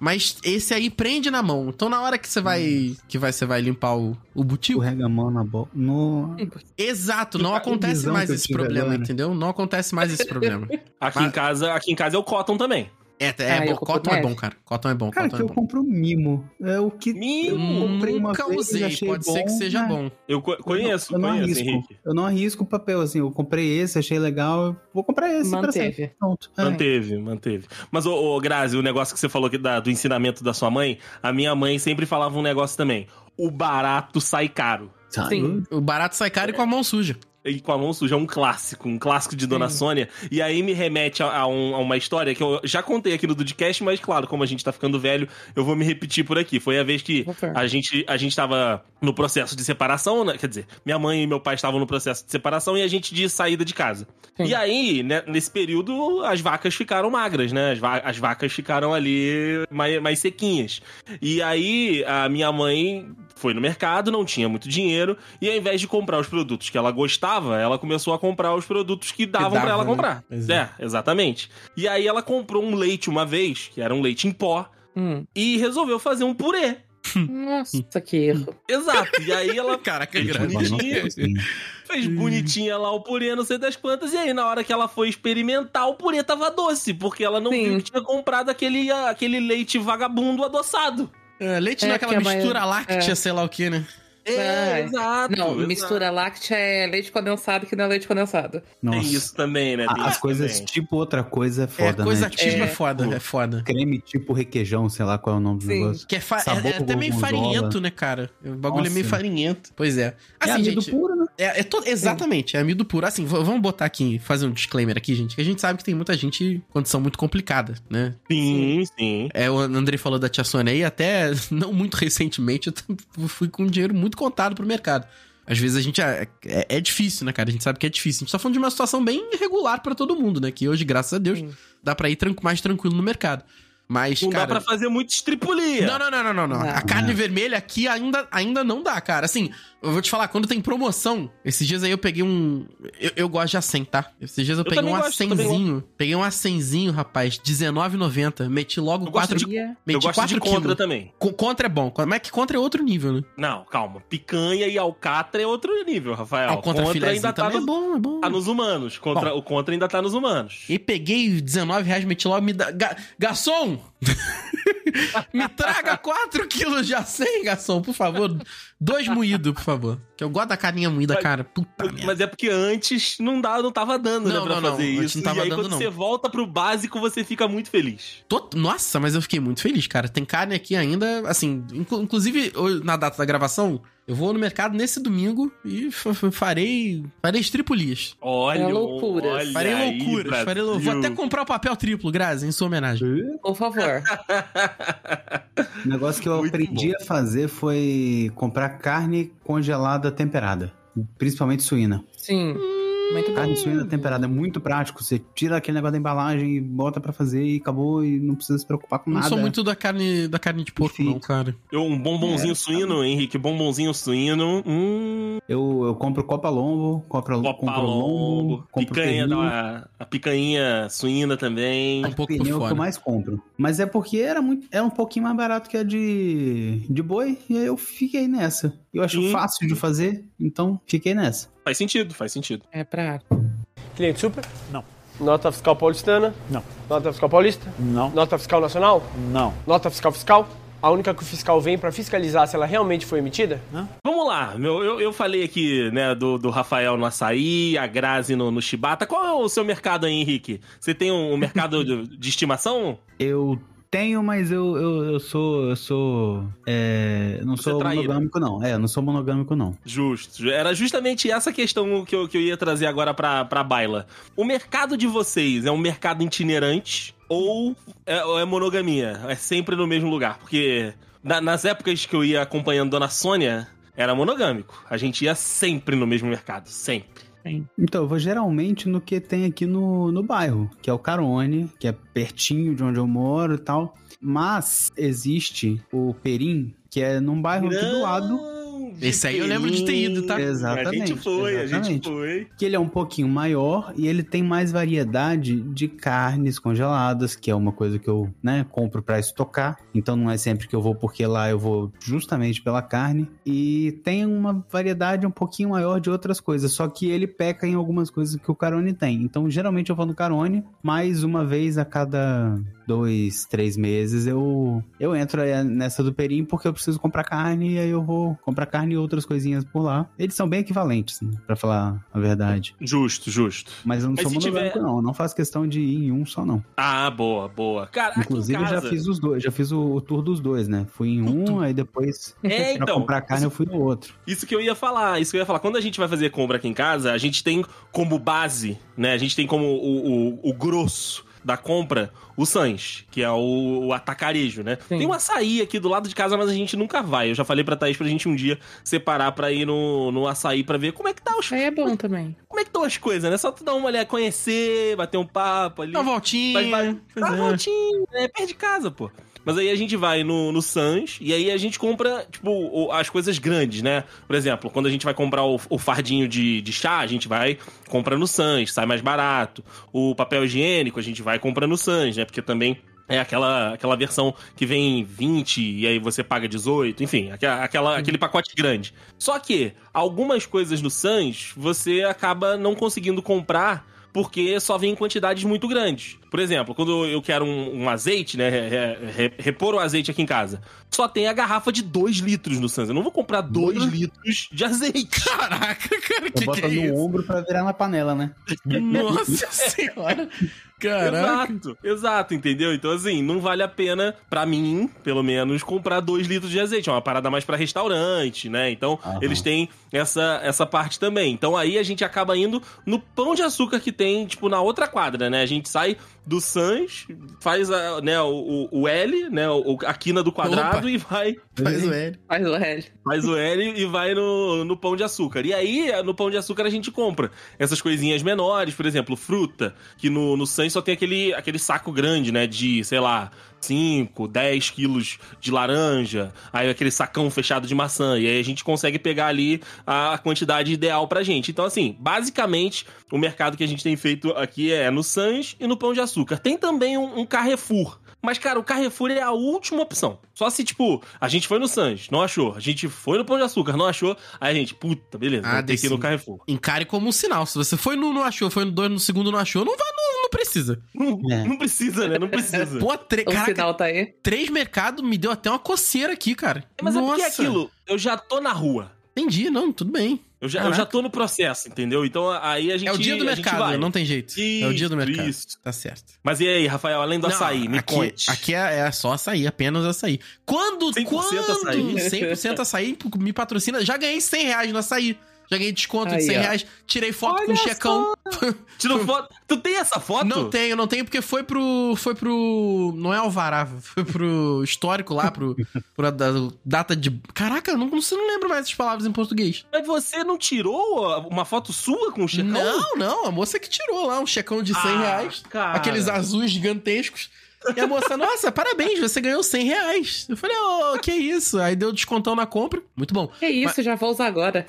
Mas esse aí prende na mão. Então na hora que você vai. Que vai, você vai limpar o, o butil. Escorrega a mão na boca. No... Exato, não acontece mais esse problema, agora. entendeu? Não acontece mais esse problema. Aqui, Mas- em casa, aqui em casa é o Cotton também. É, é Ah, bom. eu compro Cotton é bom, cara. Cotton é bom, Cara, que é eu bom. compro mimo. É o que Mimo? eu comprei uma Nunca vez, usei, achei pode ser que bom, seja né? bom. Eu co- conheço, eu não conheço, arrisco. Henrique. Eu não arrisco o papel, assim. Eu comprei esse, achei legal. eu Vou comprar esse pra Manteve. sempre. Pronto. É. Manteve, manteve. Mas, ô, ô Grazi, o negócio que você falou aqui da- do ensinamento da sua mãe, a minha mãe sempre falava um negócio também. O barato sai caro. Sim. O barato sai caro e com a mão suja. E com a mão suja é um clássico, um clássico de Dona Sônia. E aí me remete a, a um- a uma história que eu já contei aqui no Dudcast, mas claro, como a gente tá ficando velho, eu vou me repetir por aqui. Foi a vez que Opa. a gente, a gente tava no processo de separação, né? Quer dizer, minha mãe e meu pai estavam no processo de separação e a gente de saída de casa. Sim. E aí, né, nesse período, as vacas ficaram magras, né? As, va- as vacas ficaram ali mais, mais sequinhas. E aí, a minha mãe foi no mercado, não tinha muito dinheiro, e ao invés de comprar os produtos que ela gostava, ela começou a comprar os produtos que davam dava, pra ela né? comprar. Pois é. Exatamente. E aí ela comprou um leite uma vez, que era um leite em pó, Hum. e resolveu fazer um purê. Nossa, que erro. Exato. E aí ela Caraca, fez grande. bonitinha, fez bonitinha lá o purê, não sei das quantas, e aí na hora que ela foi experimentar, o purê tava doce, porque ela não Sim. viu que tinha comprado aquele, aquele leite vagabundo adoçado. É, leite É, naquela que a maioria- mistura láctea, é. sei lá o que, né? É, É. exato. Não, exato. mistura láctea é leite condensado que não é leite condensado. Tem Nossa. isso também, né? Tem As coisas também. tipo outra coisa é É, foda, coisa né? tipo é, É. foda, é foda. Creme tipo requeijão, sei lá qual é o nome do Sim. negócio. Que é, fa- Sabor é- é até meio farinhento, né, cara? O bagulho é meio Nossa. farinhento. Pois é. é Assim, amido gente, puro, né? É, é to- exatamente, é amido puro. Assim, vamos botar aqui, fazer um disclaimer aqui, gente, que a gente sabe que tem muita gente condição muito complicada, né? Sim, sim. É, o André falou da Tia Sônia aí, até não muito recentemente, eu fui com dinheiro muito contado pro mercado. Às vezes a gente. É, é- é difícil, né, cara? A gente sabe que é difícil. A gente tá falando de uma situação bem irregular pra todo mundo, né? Que hoje, graças a Deus, Sim. dá pra ir mais tranquilo no mercado. Mas, Não cara. dá pra fazer muito estripulia. Não, não, não, não, não, não. Não. A carne vermelha aqui ainda, ainda não dá, cara. Assim, eu vou te falar, quando tem promoção, esses dias aí eu peguei um. Eu, eu gosto de acém, tá? Esses dias eu, peguei também um eu acenzinho. Peguei um acenzinho, rapaz, R$19,90. Meti logo Eu gosto quatro. de- Meti Eu gosto de quatro contra quilos. também. Co- Contra é bom. Mas que contra é outro nível, né? Não, calma. Picanha e alcatra é outro nível, Rafael. Ah, o contra, filézinho ainda tá também nos, é bom, é bom. tá nos humanos. Contra, o contra ainda tá nos humanos. E peguei R$19,00, meti logo, me dá... Ga... Garçom! wrong. me traga 4 quilos de acém, garçom, por favor. Dois moídos, por favor. Que eu gosto da carinha moída, Mas- cara. Puta merda. Mas é porque antes não, dá, não tava dando, Não, né, pra não, não. fazer Antes isso. não tava e aí, dando, quando não. você volta pro básico, você fica muito feliz. Tô- Nossa, mas eu fiquei muito feliz, cara. Tem carne aqui ainda, assim, inclu- inclusive na data da gravação, eu vou no mercado nesse domingo e fa- fa- farei, farei estripulias. Olha, É loucuras. olha Farei aí, loucuras, farei lou- Vou até comprar o papel triplo, Grazi, em sua homenagem. Por favor. O negócio que eu Muito aprendi a fazer foi comprar carne congelada temperada. Principalmente suína. Sim. Muito. Carne suína temperada é muito prático. Você tira aquele negócio da embalagem e bota pra fazer e acabou e não precisa se preocupar com Não nada. sou muito da carne, da carne de porco, não, cara. Eu, um bombonzinho É, suíno, Henrique, bombonzinho suíno. Hum, Eu, eu compro Copa Lombo, compro, copa compro lombo, lombo, compro picanha, da, a picanha suína também. Um pouco Pneu é o que eu mais compro. Mas é porque era, muito, era um pouquinho mais barato que a de, de boi, e aí eu fiquei nessa. Eu acho Sim. fácil de fazer, então fiquei nessa. Faz sentido, faz sentido. É pra. Cliente super? Não. Nota fiscal paulistana? Não. Nota fiscal paulista? Não. Nota fiscal nacional? Não. Nota fiscal fiscal? A única que o fiscal vem pra fiscalizar se ela realmente foi emitida? Vamos lá, meu, eu, eu falei aqui, né, do, do Rafael no açaí, a Grazi no, no chibata. Qual é o seu mercado aí, Henrique? Você tem um mercado de, de estimação? Eu tenho, mas eu, eu, eu sou. Eu sou. É, não Você sou traíra. monogâmico, não. É, não sou monogâmico, não. Justo. Era justamente essa questão que eu, que eu ia trazer agora pra, pra baila. O mercado de vocês é um mercado itinerante ou é, ou é monogamia? É sempre no mesmo lugar? Porque na- nas épocas que eu ia acompanhando Dona Sônia, era monogâmico. A gente ia sempre no mesmo mercado, sempre. Então, eu vou geralmente no que tem aqui no, no bairro, que é o Carone, que é pertinho de onde eu moro e tal. Mas existe o Perim, que é num bairro aqui do lado. Esse aí eu lembro de ter ido, tá? Exatamente. A gente foi, a gente exatamente. foi. que ele é um pouquinho maior e ele tem mais variedade de carnes congeladas, que é uma coisa que eu, né, compro pra estocar. Então não é sempre que eu vou porque lá eu vou justamente pela carne e tem uma variedade um pouquinho maior de outras coisas, só que ele peca em algumas coisas que o Carone tem. Então geralmente eu vou no Carone, mais uma vez a cada dois, três meses eu eu entro aí nessa do Perim porque eu preciso comprar carne e aí eu vou comprar carne e outras coisinhas por lá. Eles são bem equivalentes, né, pra falar a verdade. Justo, justo. Mas eu não Mas sou monogâmico, tiver- não. Eu não faço questão de ir em um só, não. Ah, boa, boa. Cara, aqui em Inclusive, já casa- fiz os dois. Já fiz o, o tour dos dois, né? Fui em um, aí depois, É, pra então. comprar carne, eu fui no outro. Isso que eu ia falar, isso que eu ia falar. Quando a gente vai fazer compra aqui em casa, a gente tem como base, né? A gente tem como o, o, o grosso da compra o Sans, que é o, o atacarejo, né? Sim. Tem um açaí aqui do lado de casa, mas a gente nunca vai. Eu já falei pra Thaís pra gente um dia separar pra ir no, no açaí pra ver como é que tá os, Aí é bom também. como é que estão as coisas, né? Só tu dar uma olhada, conhecer, bater um papo ali. Dá uma voltinha. Vai, vai, Pois dá uma é. voltinha, é perto de casa, pô. Mas aí a gente vai no, no Sans e aí a gente compra, tipo, as coisas grandes, né? Por exemplo, quando a gente vai comprar o, o fardinho de, de chá, a gente vai compra no Sans, sai mais barato. O papel higiênico a gente vai compra no Sans, né? Porque também É aquela, aquela versão que vem 20 e aí você paga 18, enfim, aquela, aquela- aquele pacote grande. Só que algumas coisas no Sans você acaba não conseguindo comprar porque só vem em quantidades muito grandes. Por exemplo, quando eu quero um, um azeite, né, re- re- re- repor o azeite aqui em casa, só tem a garrafa de 2 litros no Sans. Eu não vou comprar 2 litros de azeite. Caraca, cara, Eu que que é no isso? ombro pra virar na panela, né? Nossa senhora. Caraca. Exato, exato, entendeu? Então, assim, não vale a pena, pra mim, pelo menos, comprar dois litros de azeite. É uma parada mais pra restaurante, né? Então, Aham. eles têm essa, essa parte também. Então, aí a gente acaba indo no pão de açúcar que tem, tipo, na outra quadra, né? A gente sai do Sans, faz a, né, o, o L, né? O, a quina do quadrado Opa. e vai Faz o L. Faz o L. Faz o L e vai no, no pão de açúcar. E aí, no pão de açúcar, a gente compra essas coisinhas menores, por exemplo, fruta, que no, no Sans só tem aquele, aquele saco grande, né? De, sei lá, 5, 10 quilos de laranja, aí aquele sacão fechado de maçã. E aí a gente consegue pegar ali a quantidade ideal pra gente. Então, assim, basicamente, o mercado que a gente tem feito aqui é no Sans e no pão de açúcar. Tem também um, um Carrefour. Mas, cara, o Carrefour é a última opção. Só se, tipo, a gente foi no Sans, não achou. A gente foi no Pão de Açúcar, não achou. Aí a gente, puta, beleza, Ah, ter que ir no Carrefour. Encare como um sinal. Se você foi no não achou, foi no dois, no segundo não achou, não vai, não, não precisa. Não, É. não precisa, né? Não precisa. Pô, tre... O Caraca, sinal tá aí. três mercados me deu até uma coceira aqui, cara. Mas é porque é Nossa. aquilo, eu já tô na rua. Entendi, não, tudo bem. Eu já, eu já tô no processo, entendeu? Então aí a gente. é o dia do mercado, não tem jeito. é o dia do Isso, mercado. isso. Tá certo. Mas e aí, Rafael, além do Não, açaí, me aqui, conte. Aqui é, é só açaí, apenas açaí. Quando, 100% quando açaí. 100% açaí me patrocina, já ganhei 100 reais no açaí. Já ganhei desconto de Aí, 100 ó. reais. Tirei foto com Olha checão. Tirou foto. Tu tem essa foto? Não tenho, não tenho, porque foi pro. Foi pro. Não é Alvará, foi pro histórico lá, pro. pro da, data de. Caraca, não, você não lembro mais essas palavras em português. Mas você não tirou uma foto sua com o checão? Não, não, a moça que tirou lá um checão de 100 Ah, reais. cara. Aqueles azuis gigantescos. E a moça, nossa, parabéns, você ganhou 100 reais. Eu falei, ô, que isso? Aí deu descontão na compra. Muito bom. Que isso, já vou usar agora.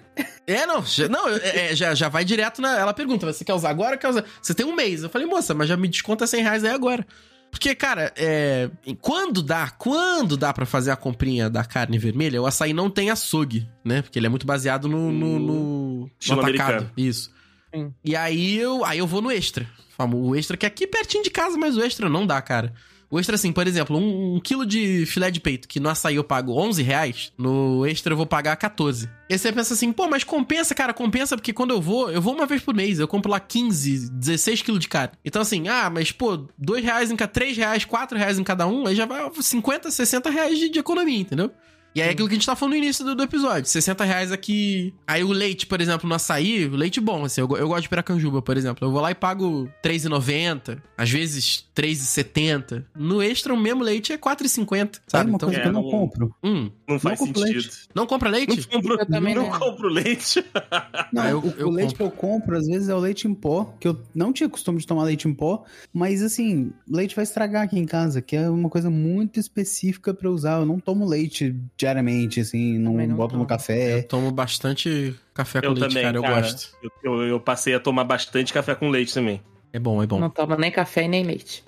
É, não, já, não, é, é, já, já vai direto na. Ela pergunta: você quer usar agora ou quer usar? Você tem um mês. Eu falei, moça, mas já me desconta 100 reais aí agora. Porque, cara, é, quando dá, quando dá pra fazer a comprinha da carne vermelha, o açaí não tem açougue, né? Porque ele é muito baseado no, no, no, no atacado. Isso. Sim. E aí eu, aí eu vou no extra. Famo- O extra que é aqui pertinho de casa, mas o extra não dá, cara. O extra, assim, por exemplo, um, um quilo de filé de peito, que no açaí eu pago 11 reais, no extra eu vou pagar 14. E você pensa assim, pô, mas compensa, cara, compensa, porque quando eu vou, eu vou uma vez por mês, eu compro lá 15, 16 quilos de carne. Então assim, ah, mas pô, 2 reais em cada, 3 reais, 4 reais em cada um, aí já vai 50, 60 reais de, de economia, entendeu? E aí é aquilo que a gente tá falando no início do, do episódio. 60 reais aqui. Aí o leite, por exemplo, no açaí, o leite bom, assim, eu, eu gosto de piracanjuba, por exemplo. Eu vou lá e pago R$3,90, às vezes R$3,70. No extra, o mesmo leite é R$4,50, Sabe sabe? uma Então, coisa que eu não É, compro? hum, Não faz compro sentido. leite. não compra leite? Não compro, Eu também não não. compro leite. Não, Ah, eu- o, eu o leite que eu compro, às vezes, é o leite em pó, que eu não tinha costume de tomar leite em pó, mas assim, leite vai estragar aqui em casa, que é uma coisa muito específica pra usar. Eu não tomo leite diariamente, assim, não, não boto no tomo. café. Eu tomo bastante café com Eu leite, também, cara, eu cara. gosto. Eu, eu- eu passei a tomar bastante café com leite também. É bom, é bom. Não toma nem café e nem leite.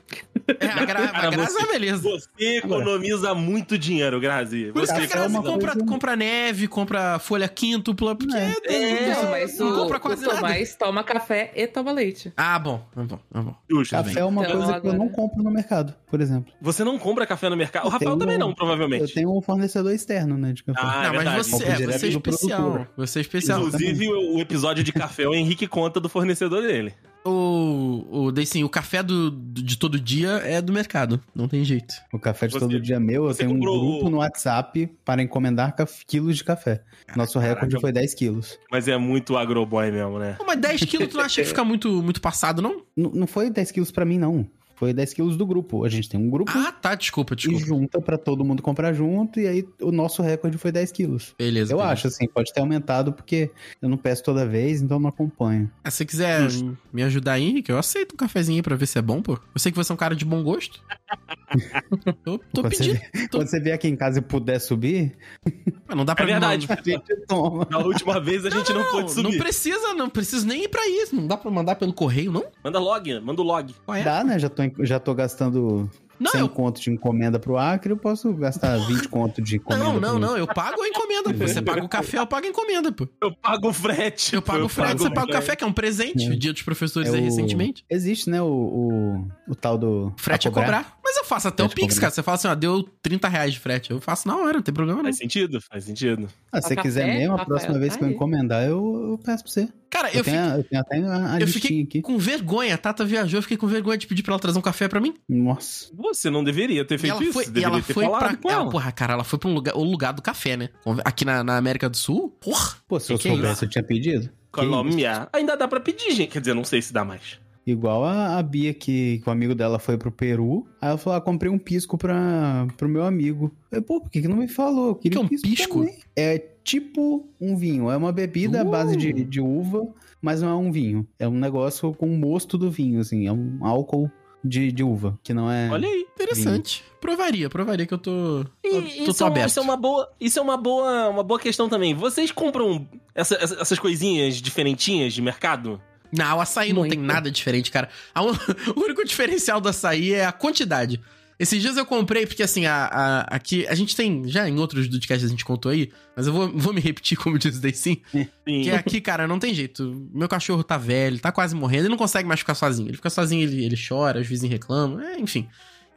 É, a, gra a Cara, graça você- é beleza. Você economiza muito dinheiro, Grazi. Por isso que Você a graça é uma compra, coisa- compra neve, compra folha quíntupla, porque É. É, não, mas não o, compra o quase nada. Tomás toma café e toma leite. Ah, bom, é bom, é bom. Justo. Tudo bem. Café é uma Então, coisa que eu não agora- compro no mercado, por exemplo. Você não compra café no mercado? O Rafael também um- não, provavelmente. Eu tenho um fornecedor externo, né, de café. Ah, não, mas você, é, você é especial. produtor. Você é especial. Inclusive, o, o episódio de café, o Henrique conta do fornecedor dele. O, o, daí, sim, o café do, do- de todo dia é do mercado. Não tem jeito. O café de Você- todo dia meu, eu tenho um grupo o- no WhatsApp para encomendar quilos de café. Nosso recorde caraca. foi 10 quilos. Mas é muito agroboy mesmo, né? Mas 10 quilos tu não acha que fica muito, muito passado, não? N- não foi 10 quilos pra mim, não. Foi 10 quilos do grupo. A gente tem um grupo Ah, tá, desculpa, e desculpa. junta pra todo mundo comprar junto, e aí o nosso recorde foi 10 quilos. Beleza. Eu beleza. acho, assim, pode ter aumentado porque eu não peço toda vez, então eu não acompanho. Ah, se você quiser me ajudar aí, Henrique, eu aceito um cafezinho aí pra ver se é bom, pô. Eu sei que você é um cara de bom gosto. tô tô Quando você pedindo. Tô- Quando você vier aqui em casa e puder subir, Mas não dá pra É verdade. Não, a gente toma. Na última vez a gente não, pôde não subir. precisa, não precisa nem ir pra isso. Não dá pra mandar pelo correio, não? Manda log, manda o log. Qual é? Dá, né? Já tô, em- já tô gastando Não, 100 eu- conto de encomenda pro Acre, eu posso gastar 20 conto de encomenda Não, não, pro- não. Eu pago a encomenda, pô. Você paga o café, eu pago a encomenda, pô. Eu pago o frete. Eu pago o frete, você paga o café, que é um presente. É. O dia dos professores É aí o- recentemente. Existe, né, o, o, o tal do... Frete é cobrar. Mas eu faço até o Frete é Pix, cobrar. cara. Você fala assim, ó, deu 30 reais de frete. Eu faço na hora, não tem problema não. Faz sentido, faz sentido. Ah, se você quiser mesmo, a próxima vez tá que eu aí. encomendar, eu, eu peço pra você. Cara, Eu, eu, tenho, fiquei, eu tenho até a, a eu fiquei aqui. com vergonha. A Tata viajou, eu fiquei com vergonha de pedir pra ela trazer um café pra mim. Nossa. Você não deveria ter E feito ela isso. foi, Você e deveria ela ter foi falado pra. com Ela, ela. porra, cara, ela foi pra um lugar, o lugar do café, né? Aqui na, na América do Sul. Porra! Pô, se eu Que é soubesse, eu tinha pedido. Colômbia. Ainda dá pra pedir, gente. Quer dizer, não sei se dá mais. Igual a, a Bia, que, que o amigo dela foi pro Peru. Aí ela falou: ah, comprei um pisco pra, pro meu amigo. Eu, falei, pô, por que, que não me falou? Eu queria Que é um pisco? também." É tipo um vinho. É uma bebida à base de, Uh. de uva, mas não é um vinho. É um negócio com o mosto do vinho, assim. É um álcool de, de uva, que não é. Olha aí. Interessante. Provaria, provaria que eu tô. E eu tô, isso, tô é um- aberto. isso é uma boa, isso é uma boa, uma boa questão também. Vocês compram essa- essa- essas coisinhas diferentinhas de mercado? Não, o açaí não Muito. tem nada diferente, cara. A un- O único diferencial do açaí é a quantidade. Esses dias eu comprei, porque assim, a, a- aqui. A gente tem. Já em outros podcasts a gente contou aí, mas eu vou, vou me repetir como diz o sim. Sim. Que aqui, cara, não tem jeito. Meu cachorro tá velho, tá quase morrendo, ele não consegue mais ficar sozinho. Ele fica sozinho, ele, ele chora, os vizinhos reclamam, é, enfim.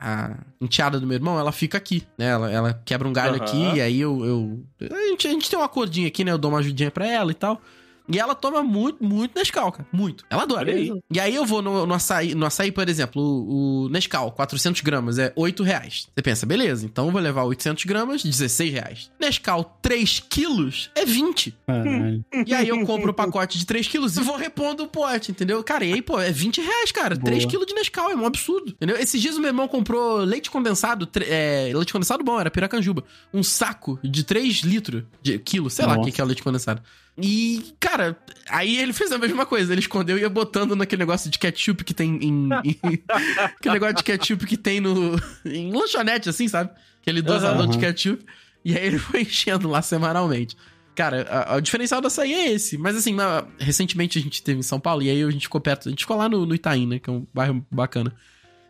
A enteada do meu irmão, ela fica aqui, né? Ela, ela quebra um galho Aham. aqui, e aí eu. eu a, gente, a gente tem um acordinho aqui, né? Eu dou uma ajudinha pra ela e tal. E ela toma muito, muito Nescau, cara. Muito. Ela adora. Aí. E aí eu vou no, no açaí, no açaí, por exemplo, o, o Nescau, 400 gramas, é 8 reais. Você pensa, beleza, então eu vou levar 800 gramas, 16 reais. Nescau, 3 quilos, é 20. Caralho. E aí eu compro o pacote de 3 quilos e vou repondo o pote, entendeu? Cara, e aí, pô, é 20 reais, cara. Boa. 3 quilos de Nescau, é um absurdo. Entendeu? Esses dias o meu irmão comprou leite condensado, é, leite condensado bom, era piracanjuba. Um saco de 3 litros, de quilo, sei lá o Nossa. que que é o leite condensado. E, cara, aí ele fez a mesma coisa. Ele escondeu e ia botando naquele negócio de ketchup que tem em. em aquele negócio de ketchup que tem no. em lanchonete, assim, sabe? Aquele dosador de Aham. ketchup. E aí ele foi enchendo lá semanalmente. Cara, a- a- o diferencial do açaí é esse. Mas assim, na- recentemente a gente teve em São Paulo e aí a gente ficou perto. A gente ficou lá no, no Itaim, né? Que é um bairro bacana.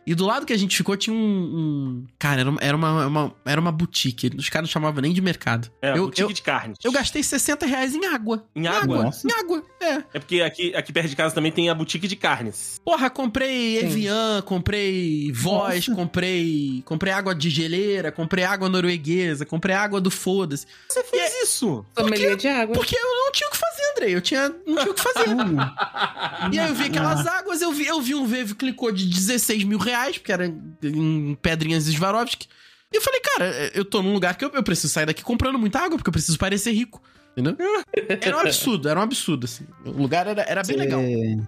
E do lado que a gente ficou tinha um. um- cara, era uma, era, uma, uma- era uma boutique. Os caras não chamavam nem de mercado. É, eu, boutique eu, de carne. eu gastei 60 reais em água. Em água? Nossa. Em água, é. É porque aqui, aqui perto de casa também tem a boutique de carnes. Porra, comprei Evian, comprei Voz, Nossa. comprei. Comprei água de geleira, comprei água norueguesa, comprei água do foda-se. Você fez isso? Sommelier de água. Porque eu não tinha o que fazer, Andrei. Eu tinha, não tinha o que fazer. Como? E aí eu vi aquelas águas, eu vi, eu vi um Vevo que clicou de 16 mil reais, porque era em pedrinhas Swarovski. E eu falei, cara, eu tô num lugar que eu, eu preciso sair daqui comprando muita água, porque eu preciso parecer rico. Entendeu? Era um absurdo, era um absurdo, assim. O lugar era, era bem Você- legal.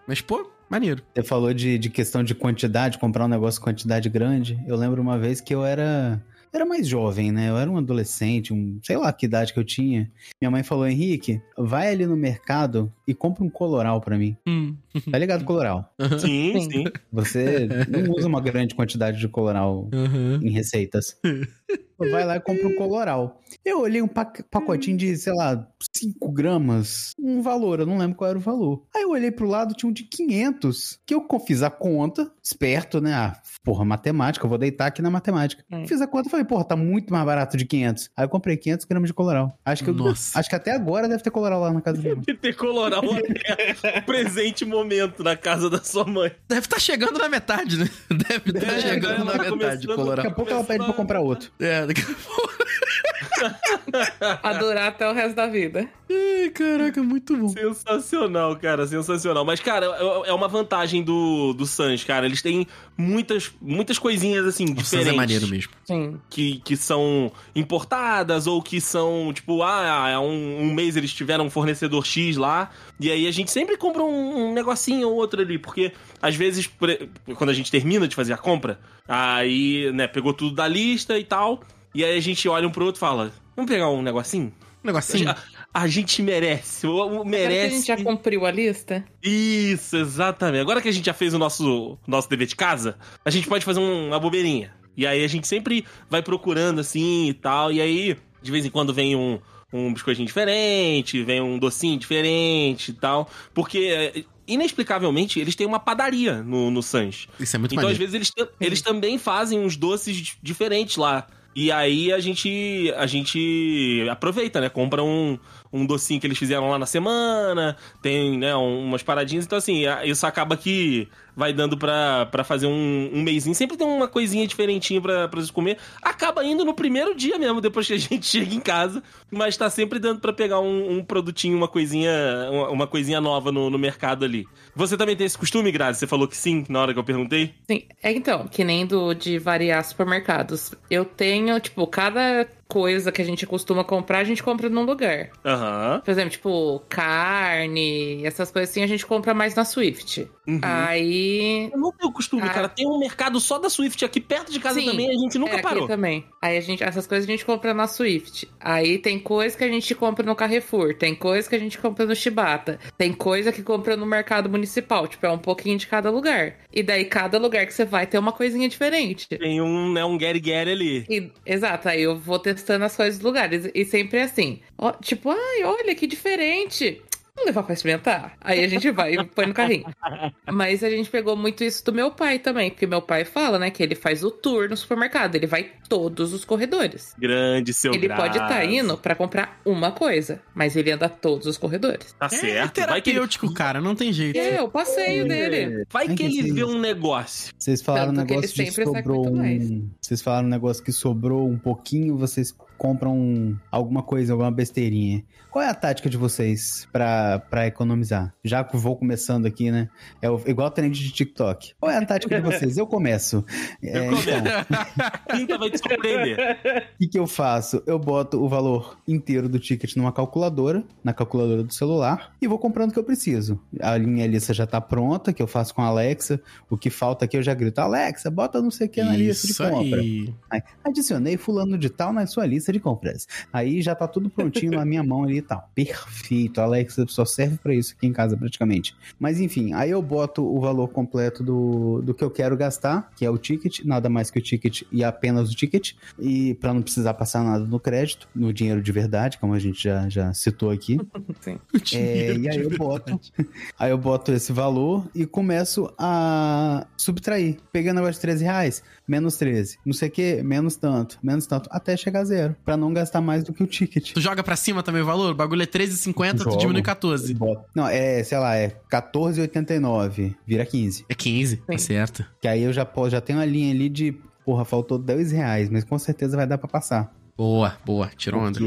Mas, pô, maneiro. Você falou de, de questão de quantidade, comprar um negócio com quantidade grande. Eu lembro uma vez que eu era. Era mais jovem, né? Eu era um adolescente, um, sei lá que idade que eu tinha. Minha mãe falou: Henrique, vai ali no mercado e compra um coloral pra mim. Hum. Tá ligado, coloral? Sim, Sim. sim. Você não usa uma grande quantidade de coloral Uhum. em receitas. Vai lá e compra um coloral. Eu olhei um pac- pacotinho de, sei lá, 5 gramas. Um valor, eu não lembro qual era o valor. Aí eu olhei pro lado, tinha um de 500. Que eu fiz a conta, esperto, né? Ah, porra, matemática, eu vou deitar aqui na matemática. Hum. Fiz a conta e falei, porra, tá muito mais barato de 500. Aí eu comprei 500 gramas de coloral. Acho que, eu, Nossa. acho que até agora deve ter coloral lá na casa dele. E ter coloral até o presente momento na casa da sua mãe. Deve estar chegando na metade, né? Deve estar É, chegando na tá metade, Colorado. Daqui a pouco ela pede pra comprar outro. É, daqui a pouco. Adorar até o resto da vida. Ai, caraca, muito bom. Sensacional, cara, sensacional. Mas, cara, é é uma vantagem do, do Sans, cara. Eles têm muitas, muitas coisinhas, assim, O Sans diferentes. é maneiro mesmo. Sim. Que, que são importadas ou que são, tipo, ah, há um, um mês eles tiveram um fornecedor X lá. E aí a gente sempre compra um, um negocinho ou outro ali. Porque, às vezes, quando a gente termina de fazer a compra, aí, né, pegou tudo da lista e tal. E aí a gente olha um pro outro e fala: Vamos pegar um negocinho? Um negocinho. A, a gente merece. o- o- Agora que Merece. a gente já cumpriu a lista? Isso, exatamente. Agora que a gente já fez o nosso, nosso dever de casa, a gente pode fazer um- uma bobeirinha. E aí a gente sempre vai procurando assim e tal. E aí, de vez em quando vem um, um biscoitinho diferente, vem um docinho diferente e tal. Porque é, inexplicavelmente, eles têm uma padaria no, no Sans. Isso é muito Então, às maneiro. vezes, eles, ta- eles também fazem uns doces diferentes lá. E aí a gente a gente aproveita, né? Compra um, um docinho que eles fizeram lá na semana, tem, né, um- umas paradinhas. Então, assim, isso acaba que vai dando pra fazer um, um mêsinho. Sempre tem uma coisinha diferentinha pra, pra comer. Acaba indo no primeiro dia mesmo, depois que a gente chega em casa. Mas tá sempre dando pra pegar um, um produtinho, uma coisinha, uma, uma coisinha nova no, no mercado ali. Você também tem esse costume, Grazi? Você falou que sim na hora que eu perguntei? Sim, é então, que nem do de variar supermercados. Eu tenho, tipo, cada coisa que a gente costuma comprar, a gente compra num lugar. Aham. Por exemplo, tipo, carne, essas coisas assim, a gente compra mais na Swift. Uhum. Aí. Eu não tenho costume, Ah. cara. Tem um mercado só da Swift aqui perto de casa Sim, também, a gente nunca é, aqui parou. também. Aí a gente, essas coisas a gente compra na Swift. Aí tem coisa que a gente compra no Carrefour, tem coisa que a gente compra no Shibata, tem coisa que compra no mercado municipal, tipo, é um pouquinho de cada lugar. E daí cada lugar que você vai tem uma coisinha diferente. Tem um, né, um Gary Gary ali. E- exato, aí eu vou testando as coisas dos lugares. E sempre é assim. Ó, tipo, ai, olha que diferente. Vamos levar pra experimentar? Aí a gente vai e põe no carrinho. Mas a gente pegou muito isso do meu pai também, porque meu pai fala, né, que ele faz o tour no supermercado, ele vai todos os corredores. Grande seu ele pode estar Grazi. indo pra comprar uma coisa, mas ele anda todos os corredores. Tá É certo. Vai que, ele, cara, não tem jeito. É, o passeio dele. vai É que que ele vê um negócio. Vocês falaram um Tanto que ele negócio sempre sai sobrou um. Vocês falaram um negócio que sobrou um pouquinho, vocês compram um- alguma coisa, alguma besteirinha. Qual é a tática de vocês pra, pra economizar? Já que vou começando aqui, né? É o- igual trend de TikTok. Qual é a tática de vocês? Eu começo. É, Eu começo. então, Quinta vai te surpreender. o que, que eu faço? Eu boto o valor inteiro do ticket numa calculadora, na calculadora do celular, e vou comprando o que eu preciso. A minha lista já tá pronta, que eu faço com a Alexa. O que falta aqui eu já grito, Alexa, bota não sei o que na lista de compra. aí. Aí, adicionei fulano de tal na sua lista de compras. Aí já tá tudo prontinho na minha mão ali e tal. Perfeito. A Alexa só serve pra isso aqui em casa praticamente. Mas enfim, aí eu boto o valor completo do, do que eu quero gastar, que é o ticket, nada mais que o ticket e apenas o ticket, e pra não precisar passar nada no crédito, no dinheiro de verdade, como a gente já, já citou aqui. Sim. É, e aí eu boto, aí eu boto esse valor e começo a subtrair. Peguei o negócio de 13 reais, menos 13. Não sei o que, menos tanto, menos tanto, até chegar a zero. Pra não gastar mais do que o ticket. Tu joga pra cima também o valor? O bagulho é 13,50, tu diminui 14. Boto- Não, é, sei lá, é 14,89, vira 15. É 15, tá Sim. certo. Que aí eu já, po- já tenho uma linha ali de, porra, faltou 10 reais, mas com certeza vai dar pra passar. Boa, boa. Tirou onda.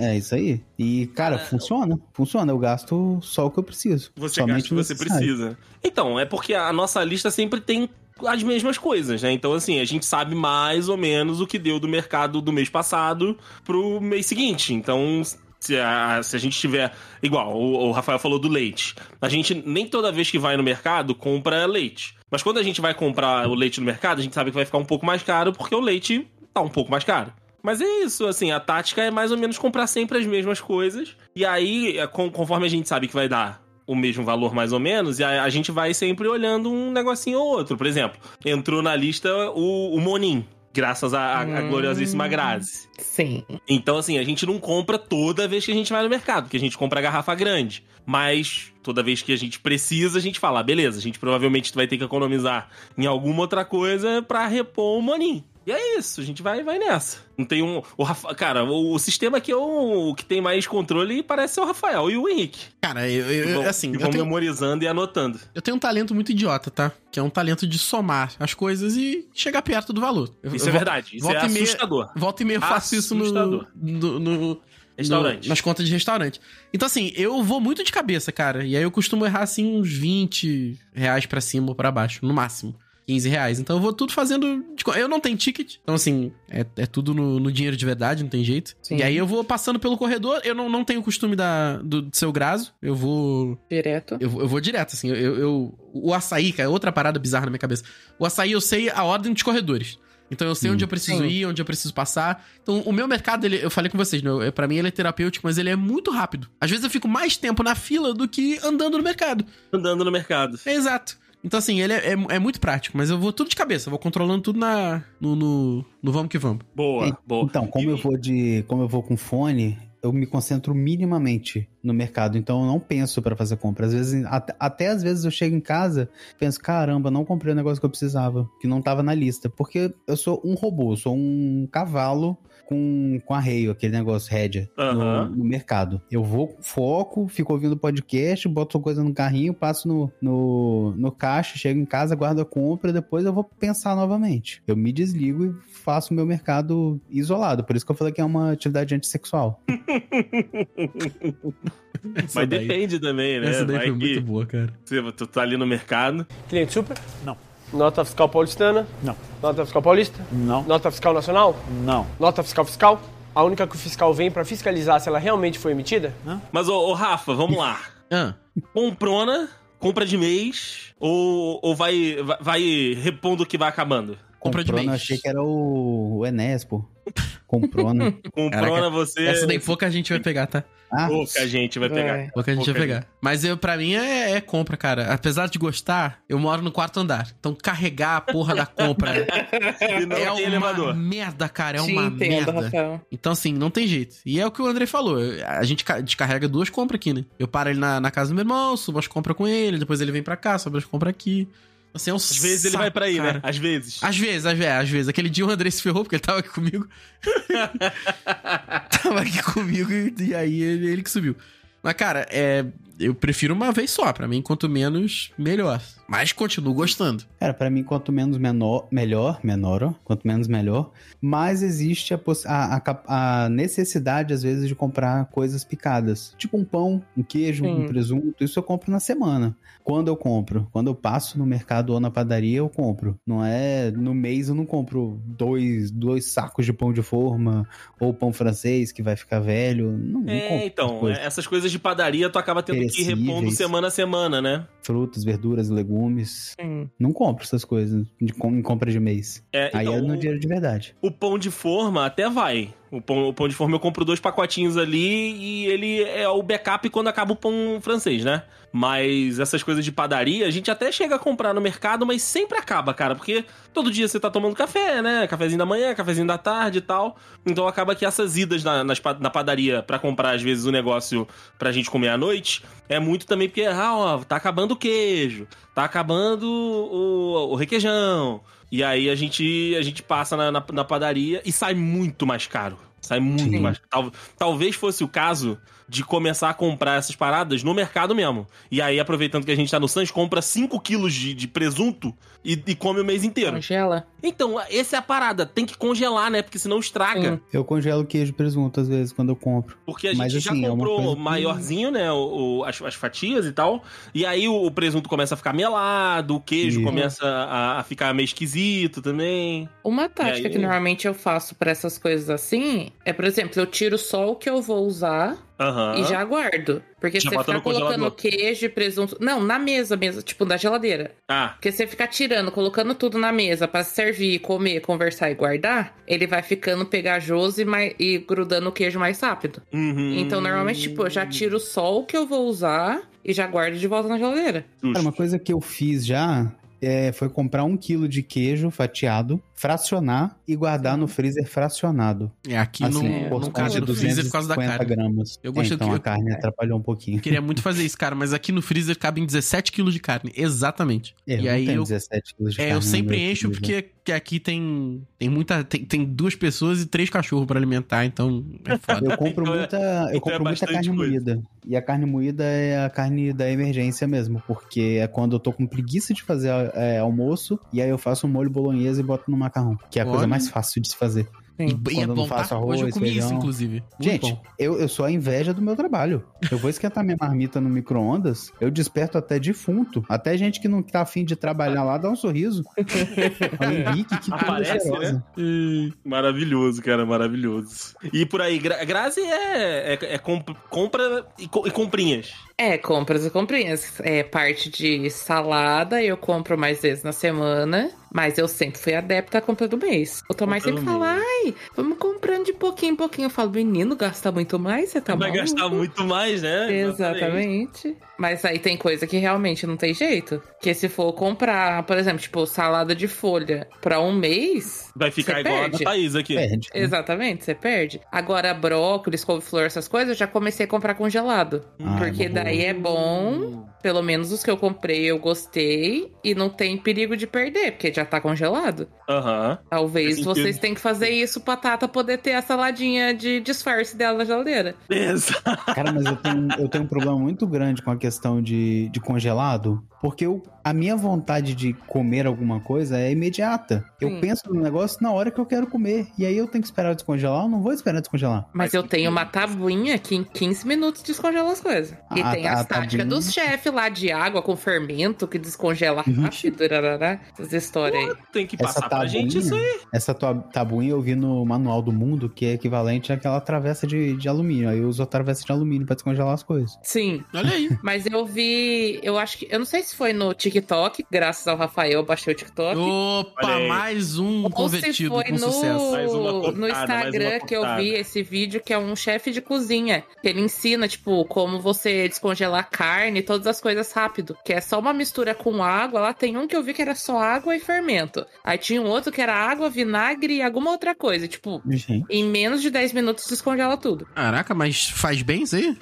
É isso aí. E, cara, funciona. Funciona. Eu gasto só o que eu preciso. Você Somente gasta o que você necessário. precisa. Então, é porque a nossa lista sempre tem as mesmas coisas, né? Então, assim, a gente sabe mais ou menos o que deu do mercado do mês passado pro mês seguinte. Então, se a, se a gente tiver. Igual, o, o Rafael falou do leite. A gente nem toda vez que vai no mercado compra leite. Mas quando a gente vai comprar o leite no mercado, a gente sabe que vai ficar um pouco mais caro porque o leite tá um pouco mais caro. Mas é isso, assim, a tática é mais ou menos comprar sempre as mesmas coisas. E aí, é, conforme a gente sabe que vai dar o mesmo valor mais ou menos, e a, a gente vai sempre olhando um negocinho ou outro. Por exemplo, entrou na lista o, o Monin, graças à Hum. gloriosíssima Grazi. Sim. Então, assim, a gente não compra toda vez que a gente vai no mercado, porque a gente compra a garrafa grande. Mas toda vez que a gente precisa, a gente fala, ah, beleza, a gente provavelmente vai ter que economizar em alguma outra coisa pra repor o Monin. E é isso, a gente vai, vai nessa. Não tem um. O Rafa, cara, o, o sistema que, é o, o que tem mais controle parece ser o Rafael e o Henrique. Cara, eu, eu- vão, assim, vão tenho, memorizando e anotando. eu tenho um talento muito idiota, tá? Que é um talento de somar as coisas e chegar perto do valor. Isso eu é verdade. Isso é volta e meia- assustador. Volta e meia eu faço isso no, no, no- Restaurante. no- nas contas de restaurante. Então, assim, eu vou muito de cabeça, cara. E aí eu costumo errar, assim, uns 20 reais pra cima ou pra baixo, no máximo. 15 reais. Então eu vou tudo fazendo. de Eu não tenho ticket. Então, assim, é, é tudo no, no dinheiro de verdade, não tem jeito. Sim. E aí eu vou passando pelo corredor. Eu não, não tenho o costume da, do, do seu graso. Eu vou. Direto. Eu, vou- eu vou direto, assim. Eu, eu- o açaí, cara, é outra parada bizarra na minha cabeça. O açaí eu sei a ordem dos corredores. Então eu sei Hum. onde eu preciso Sim. ir, onde eu preciso passar. Então o meu mercado, ele, eu falei com vocês, né? pra mim ele é terapêutico, mas ele é muito rápido. Às vezes eu fico mais tempo na fila do que andando no mercado. Andando no mercado. É exato. Então, assim, ele é, é, é muito prático, mas eu vou tudo de cabeça, vou controlando tudo na, no, no, no vamos que vamos. Boa, É, boa. Então, como E- eu vou de. Como eu vou com fone, eu me concentro minimamente no mercado, então eu não penso pra fazer compra. Às vezes, até, até às vezes eu chego em casa, penso, caramba, não comprei o negócio que eu precisava, que não tava na lista, porque eu sou um robô, eu sou um cavalo com, com arreio, aquele negócio rédea Aham. no, no mercado. Eu vou, foco, fico ouvindo podcast, boto coisa no carrinho, passo no, no, no caixa, chego em casa, guardo a compra, depois eu vou pensar novamente. Eu me desligo e faço o meu mercado isolado. Por isso que eu falei que é uma atividade antissexual. Mas daí- depende também, né? Essa daí Vai foi que muito boa, cara. você- tu tá ali no mercado. Cliente super? Não. Nota fiscal paulistana? Não. Nota fiscal paulista? Não. Nota fiscal nacional? Não. Nota fiscal fiscal? A única que o fiscal vem pra fiscalizar se ela realmente foi emitida? Mas, ô, ô, Rafa, vamos lá. Ah, Comprona, compra de mês, ou, ou vai, vai, vai repondo o que vai acabando? Compra de Comprou, mês. Eu achei que era o, o Enes, pô. Comprou, né? Comprona Caraca, você. essa daí pouca gente vai pegar, tá? Ah, Pouca gente vai pegar. Vai. Pouca gente vai Pouca pegar. Mas eu, pra mim é, é compra, cara. Apesar de gostar, eu moro no quarto andar. Então carregar a porra da compra E não é tem uma elevador. merda, cara. É Te uma entendo, merda. Rafael. Então, assim, não tem jeito. E é o que o André falou. A gente ca- descarrega duas compras aqui, né? Eu paro ele na, na casa do meu irmão, subo as compras com ele, depois ele vem pra cá, subo as compras aqui. Assim, é um Às vezes ele vai pra aí, né? Às vezes. Às vezes, às vezes, às vezes. Aquele dia o André se ferrou porque ele tava aqui comigo. tava aqui comigo e, e aí ele, ele que subiu. Mas, cara, é, eu prefiro uma vez só. Pra mim, quanto menos, melhor. Mas continuo gostando. Cara, pra mim, quanto menos menor, melhor, menor, ó, quanto menos melhor, mais existe a, a, a a necessidade, às vezes, de comprar coisas picadas. Tipo um pão, um queijo, Sim. um presunto, isso eu compro na semana. Quando eu compro? Quando eu passo no mercado ou na padaria, eu compro. Não é, no mês eu não compro dois, dois sacos de pão de forma, ou pão francês que vai ficar velho, não, não É, essas então, coisas. é, essas coisas de padaria tu acaba tendo que ir repondo semana a semana, né? Frutas, verduras, legumes, Sim. não compro essas coisas de, em compra de mês. É, Aí então, é no dinheiro de verdade. O pão de forma até vai. O pão, o pão de forma eu compro dois pacotinhos ali e ele é o backup quando acaba o pão francês, né? Mas essas coisas de padaria, a gente até chega a comprar no mercado, mas sempre acaba, cara. Porque todo dia você tá tomando café, né? Cafezinho da manhã, cafezinho da tarde e tal. Então acaba que essas idas na, nas na padaria pra comprar, às vezes, o negócio pra gente comer à noite, é muito também porque, ah, ó, tá acabando o queijo, tá acabando o, o requeijão. E aí a gente, a gente passa na, na, na padaria e sai muito mais caro. Sai muito Sim. mais Tal, talvez fosse o caso de começar a comprar essas paradas no mercado mesmo. E aí, aproveitando que a gente tá no Sans, compra 5 quilos de, de presunto e, e come o mês inteiro. Congela. Então, essa é a parada. Tem que congelar, né? Porque senão estraga. Sim. Eu congelo queijo e presunto às vezes quando eu compro. Porque a gente Mas, já assim, é comprou coisa que- maiorzinho, né? O, o- as, as fatias e tal. E aí o, o presunto começa a ficar melado, o queijo Isso. começa a, a ficar meio esquisito também. Uma tática aí? que normalmente eu faço pra essas coisas assim é, por exemplo, eu tiro só o que eu vou usar Aham. e já guardo. Porque Já você ficar congelador. colocando queijo e presunto. Não, na mesa mesmo, tipo, da geladeira. Ah, Porque você ficar tirando, colocando tudo na mesa pra servir, comer, conversar e guardar, ele vai ficando pegajoso e, mais, e grudando o queijo mais rápido. uhum. Então, normalmente, tipo, eu já tiro só o que eu vou usar e já guardo de volta na geladeira. Cara, uma coisa que eu fiz já é, foi comprar um quilo de queijo fatiado, fracionar e guardar no freezer fracionado. É, aqui Assim, de no freezer por causa da 250 carne. gramas. Eu gostei É, então que- a carne atrapalhou um pouquinho. Eu queria muito fazer isso, cara, mas aqui no freezer cabem 17 quilos de carne. Exatamente. É, eu e aí tenho eu, 17 quilos de é, carne eu no sempre encho freezer. porque que aqui tem tem muita tem, tem duas pessoas e três cachorros pra alimentar, então é foda. Eu compro Então é- muita, eu então é compro muita carne coisa. moída. E a carne moída é a carne da emergência mesmo, porque é quando eu tô com preguiça de fazer é, almoço e aí eu faço um molho bolonhesa e boto no macarrão, que é a coisa Olha. mais fácil de se fazer. E, e é quando eu não bom, faço tá? arroz, Hoje eu comi isso, feijão. inclusive. Muito Gente, eu, eu sou a inveja do meu trabalho. Eu vou esquentar minha marmita no micro-ondas, eu desperto até defunto. Até gente que não tá afim de trabalhar lá dá um sorriso. Olha, Henrique, que Aparece, né? Maravilhoso, cara, maravilhoso. E por aí, Gra Grazi é, é, é comp- compra e, co- e comprinhas. É, compras e comprinhas. É parte de salada, eu compro mais vezes na semana. Mas eu sempre fui adepta à compra do mês. O Tomás sempre do fala, ai, ai, vamos comprando de pouquinho em pouquinho. Eu falo, menino, gasta muito mais, você tá Vai maluco? gastar muito mais, né? Exatamente. Mas aí tem coisa que realmente não tem jeito. Que se for comprar, por exemplo, tipo, salada de folha pra um mês. Vai ficar igual a perde. da Thaís aqui. Perde. né? Exatamente, você perde. Agora, brócolis, couve-flor, essas coisas, eu já comecei a comprar congelado. Ah, porque boa. daí é bom, pelo menos os que eu comprei eu gostei, e não tem perigo de perder, porque já tá congelado. Aham. Talvez Faz sentido. vocês tenham que fazer isso pra Tata poder ter a saladinha de disfarce dela na geladeira. Exato. Cara, mas eu tenho, eu tenho um problema muito grande com a questão de, de congelado, porque eu, a minha vontade de comer alguma coisa é imediata. Eu Sim. penso no negócio na hora que eu quero comer. E aí eu tenho que esperar descongelar, eu não vou esperar descongelar. Mas eu tenho uma tabuinha que em 15 minutos descongela as coisas. E Ah, tem tá, as a táticas tabuinha. dos chefes lá de água com fermento que descongela Uhum. rápido. rarará, essas histórias aí. Tem que Essa passar pra gente tabuinha, isso aí. essa tua tabuinha eu vi no Manual do Mundo, que é equivalente àquela travessa de, de alumínio. Aí eu uso a travessa de alumínio pra descongelar as coisas. Sim, Olha aí. mas eu vi. Eu acho que. Eu não sei se foi no TikTok, graças ao Rafael, eu baixei o TikTok. Opa, mais um Ou se convertido foi com sucesso. Mais uma no, cortada, no mais uma Instagram que eu vi esse vídeo, que é um chefe de cozinha. Que ele ensina, tipo, como você descongelar carne, todas as coisas rápido. Que é só uma mistura com água. Lá tem um que eu vi que era só água e fermento. Aí tinha um outro que era água, vinagre e alguma outra coisa. Tipo, Gente, em menos de 10 minutos descongela tudo. Caraca, mas faz bem isso aí?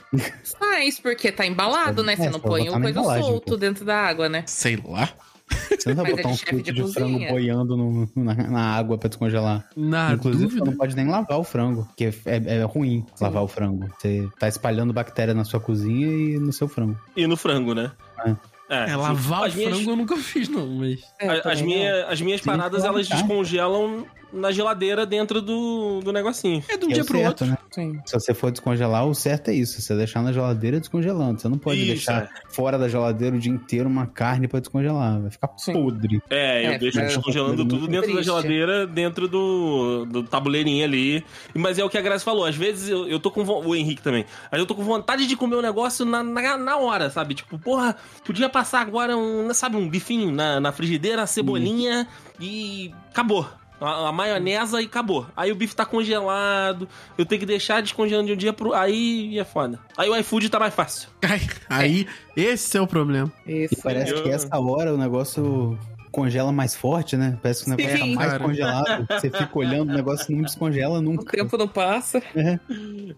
Mas porque tá embalado, né? É, Você não só põe na coisa solto dentro da água, né? Sei lá. você não vai Mas é botar de um filtro de de, frango boiando no- na, na água pra descongelar. Na Inclusive, você dúvida. não pode nem lavar o frango, porque é, é ruim lavar o frango. Você tá espalhando bactéria na sua cozinha e no seu frango. E no frango, né? É, sim. lavar As o minhas- frango eu nunca fiz, não, mas. É, As, também minha, as minhas Sim, paradas, elas descongelam na geladeira dentro do, do negocinho. É de um é dia pro certo, outro. né? Sim. Se você for descongelar, o certo é isso. Você deixar na geladeira descongelando. Você não pode Isso, deixar fora da geladeira o dia inteiro uma carne pra descongelar. Vai ficar Sim. podre. É, eu É, deixo descongelando tudo dentro da Triste. geladeira, dentro do, do tabuleirinho ali. Mas é o que a Graça falou, às vezes eu, eu tô com vo- o Henrique também. Aí eu tô com vontade de comer o negócio na, na, na hora, sabe? Tipo, porra, podia passar agora um, sabe, um bifinho na, na frigideira, a cebolinha e acabou. A, a maionesa e acabou. Aí o bife tá congelado, eu tenho que deixar descongelando de um dia pro. Aí é foda. Aí o iFood tá mais fácil. Aí, aí, esse é o problema. E Isso. parece eu- que essa hora o negócio congela mais forte, né? Parece que o negócio Sim. tá mais Cara. congelado. Você fica olhando, o negócio não descongela O nunca. tempo não passa.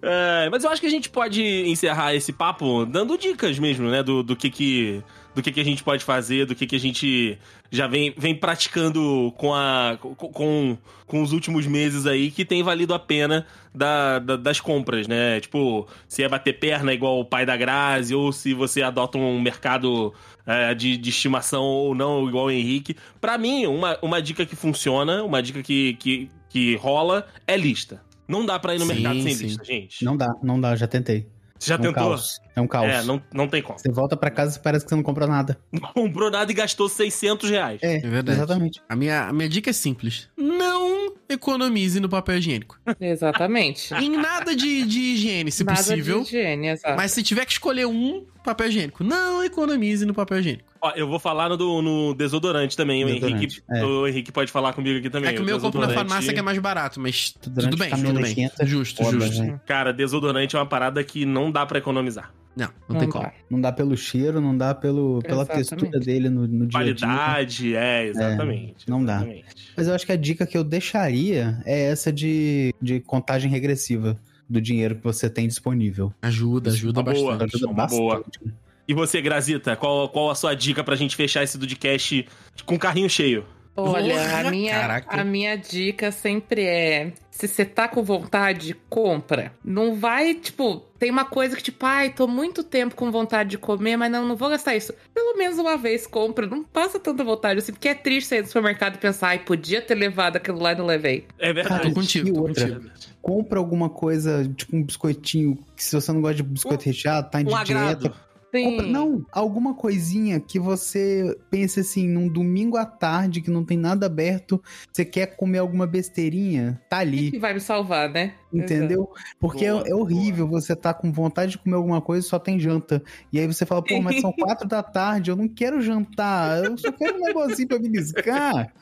É, mas eu acho que a gente pode encerrar esse papo dando dicas mesmo, né? Do, do que que. Do que, que a gente pode fazer, do que, que a gente já vem, vem praticando com, a, com, com, os últimos meses aí, que tem valido a pena da, da- das compras, né? Tipo, se é bater perna igual o pai da Grazi, ou se você adota um mercado é, de, de estimação ou não, igual o Henrique. Pra mim, uma, uma dica que funciona, uma dica que, que, que rola é lista. Não dá pra ir no Sim, mercado sem sim. lista, gente. Não dá, não dá, já tentei. Você já um tentou? caos. É um caos. É, não, não tem como. Você volta pra casa e parece que você não comprou nada. Não comprou nada e gastou 600 reais. É, É verdade. exatamente. A minha, a minha dica é simples. Não economize no papel higiênico. Exatamente. em nada de, de higiene, se Nada possível. de higiene, exato. Mas se tiver que escolher um papel higiênico, não economize no papel higiênico. Ó, eu vou falar no, do- no desodorante também. O Desodorante, Henrique, é. o Henrique pode falar comigo aqui também. é que o meu eu compro na farmácia que é mais barato, mas Desodorante tudo bem, tudo bem. 1500, Justo, justo. né? Cara, desodorante é uma parada que não dá pra economizar. Não, não, tem como. dá. Não dá pelo cheiro, não dá pelo, pela Exatamente. textura dele no, no dia a dia. Qualidade, é, exatamente. não dá. exatamente. Mas eu acho que a dica que eu deixaria é essa de, de contagem regressiva do dinheiro que você tem disponível. Ajuda, ajuda uma boa. bastante. Ajuda uma boa. bastante. E você, Grazita, qual, qual a sua dica pra gente fechar esse Dudcast com carrinho cheio? Olha, Porra, a minha, caraca. a minha dica sempre é: se você tá com vontade, compra. Não vai, tipo, tem uma coisa que, tipo, ai, tô muito tempo com vontade de comer, mas não, não vou gastar isso. Pelo menos uma vez compra. Não passa tanta vontade assim, porque é triste sair do supermercado e pensar, ai, podia ter levado aquilo lá e não levei. É Ah, verdade. tô contigo, tô outra? contigo. Compra alguma coisa, tipo um biscoitinho, que se você não gosta de biscoito recheado, tá de Um agrado. Sim. Não, alguma coisinha que você pense assim, num domingo à tarde, que não tem nada aberto, você quer comer alguma besteirinha, tá ali. que vai me salvar, né? Entendeu? Porque é, Boa, é horrível você tá com vontade de comer alguma coisa e só tem janta. E aí você fala, pô, mas são quatro da tarde, eu não quero jantar, eu só quero um negocinho pra beliscar.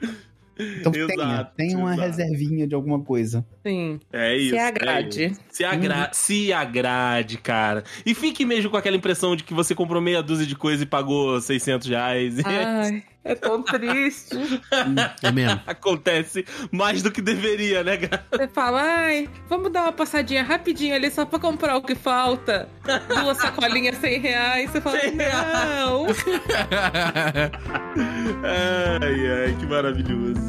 Então tenha, Exato, tenha uma exato. reservinha de alguma coisa. Sim. É isso. Se é agrade. isso. se, agra se agrade, cara. E fique mesmo com aquela impressão de que você comprou meia dúzia de coisa e pagou 600 reais. Ai, é tão triste. É mesmo. Acontece mais do que deveria, né, cara? Você fala, ai, vamos dar uma passadinha rapidinho ali só pra comprar o que falta. Duas sacolinhas, 100 reais. Você fala, 100 não. Ai, ai, que maravilhoso.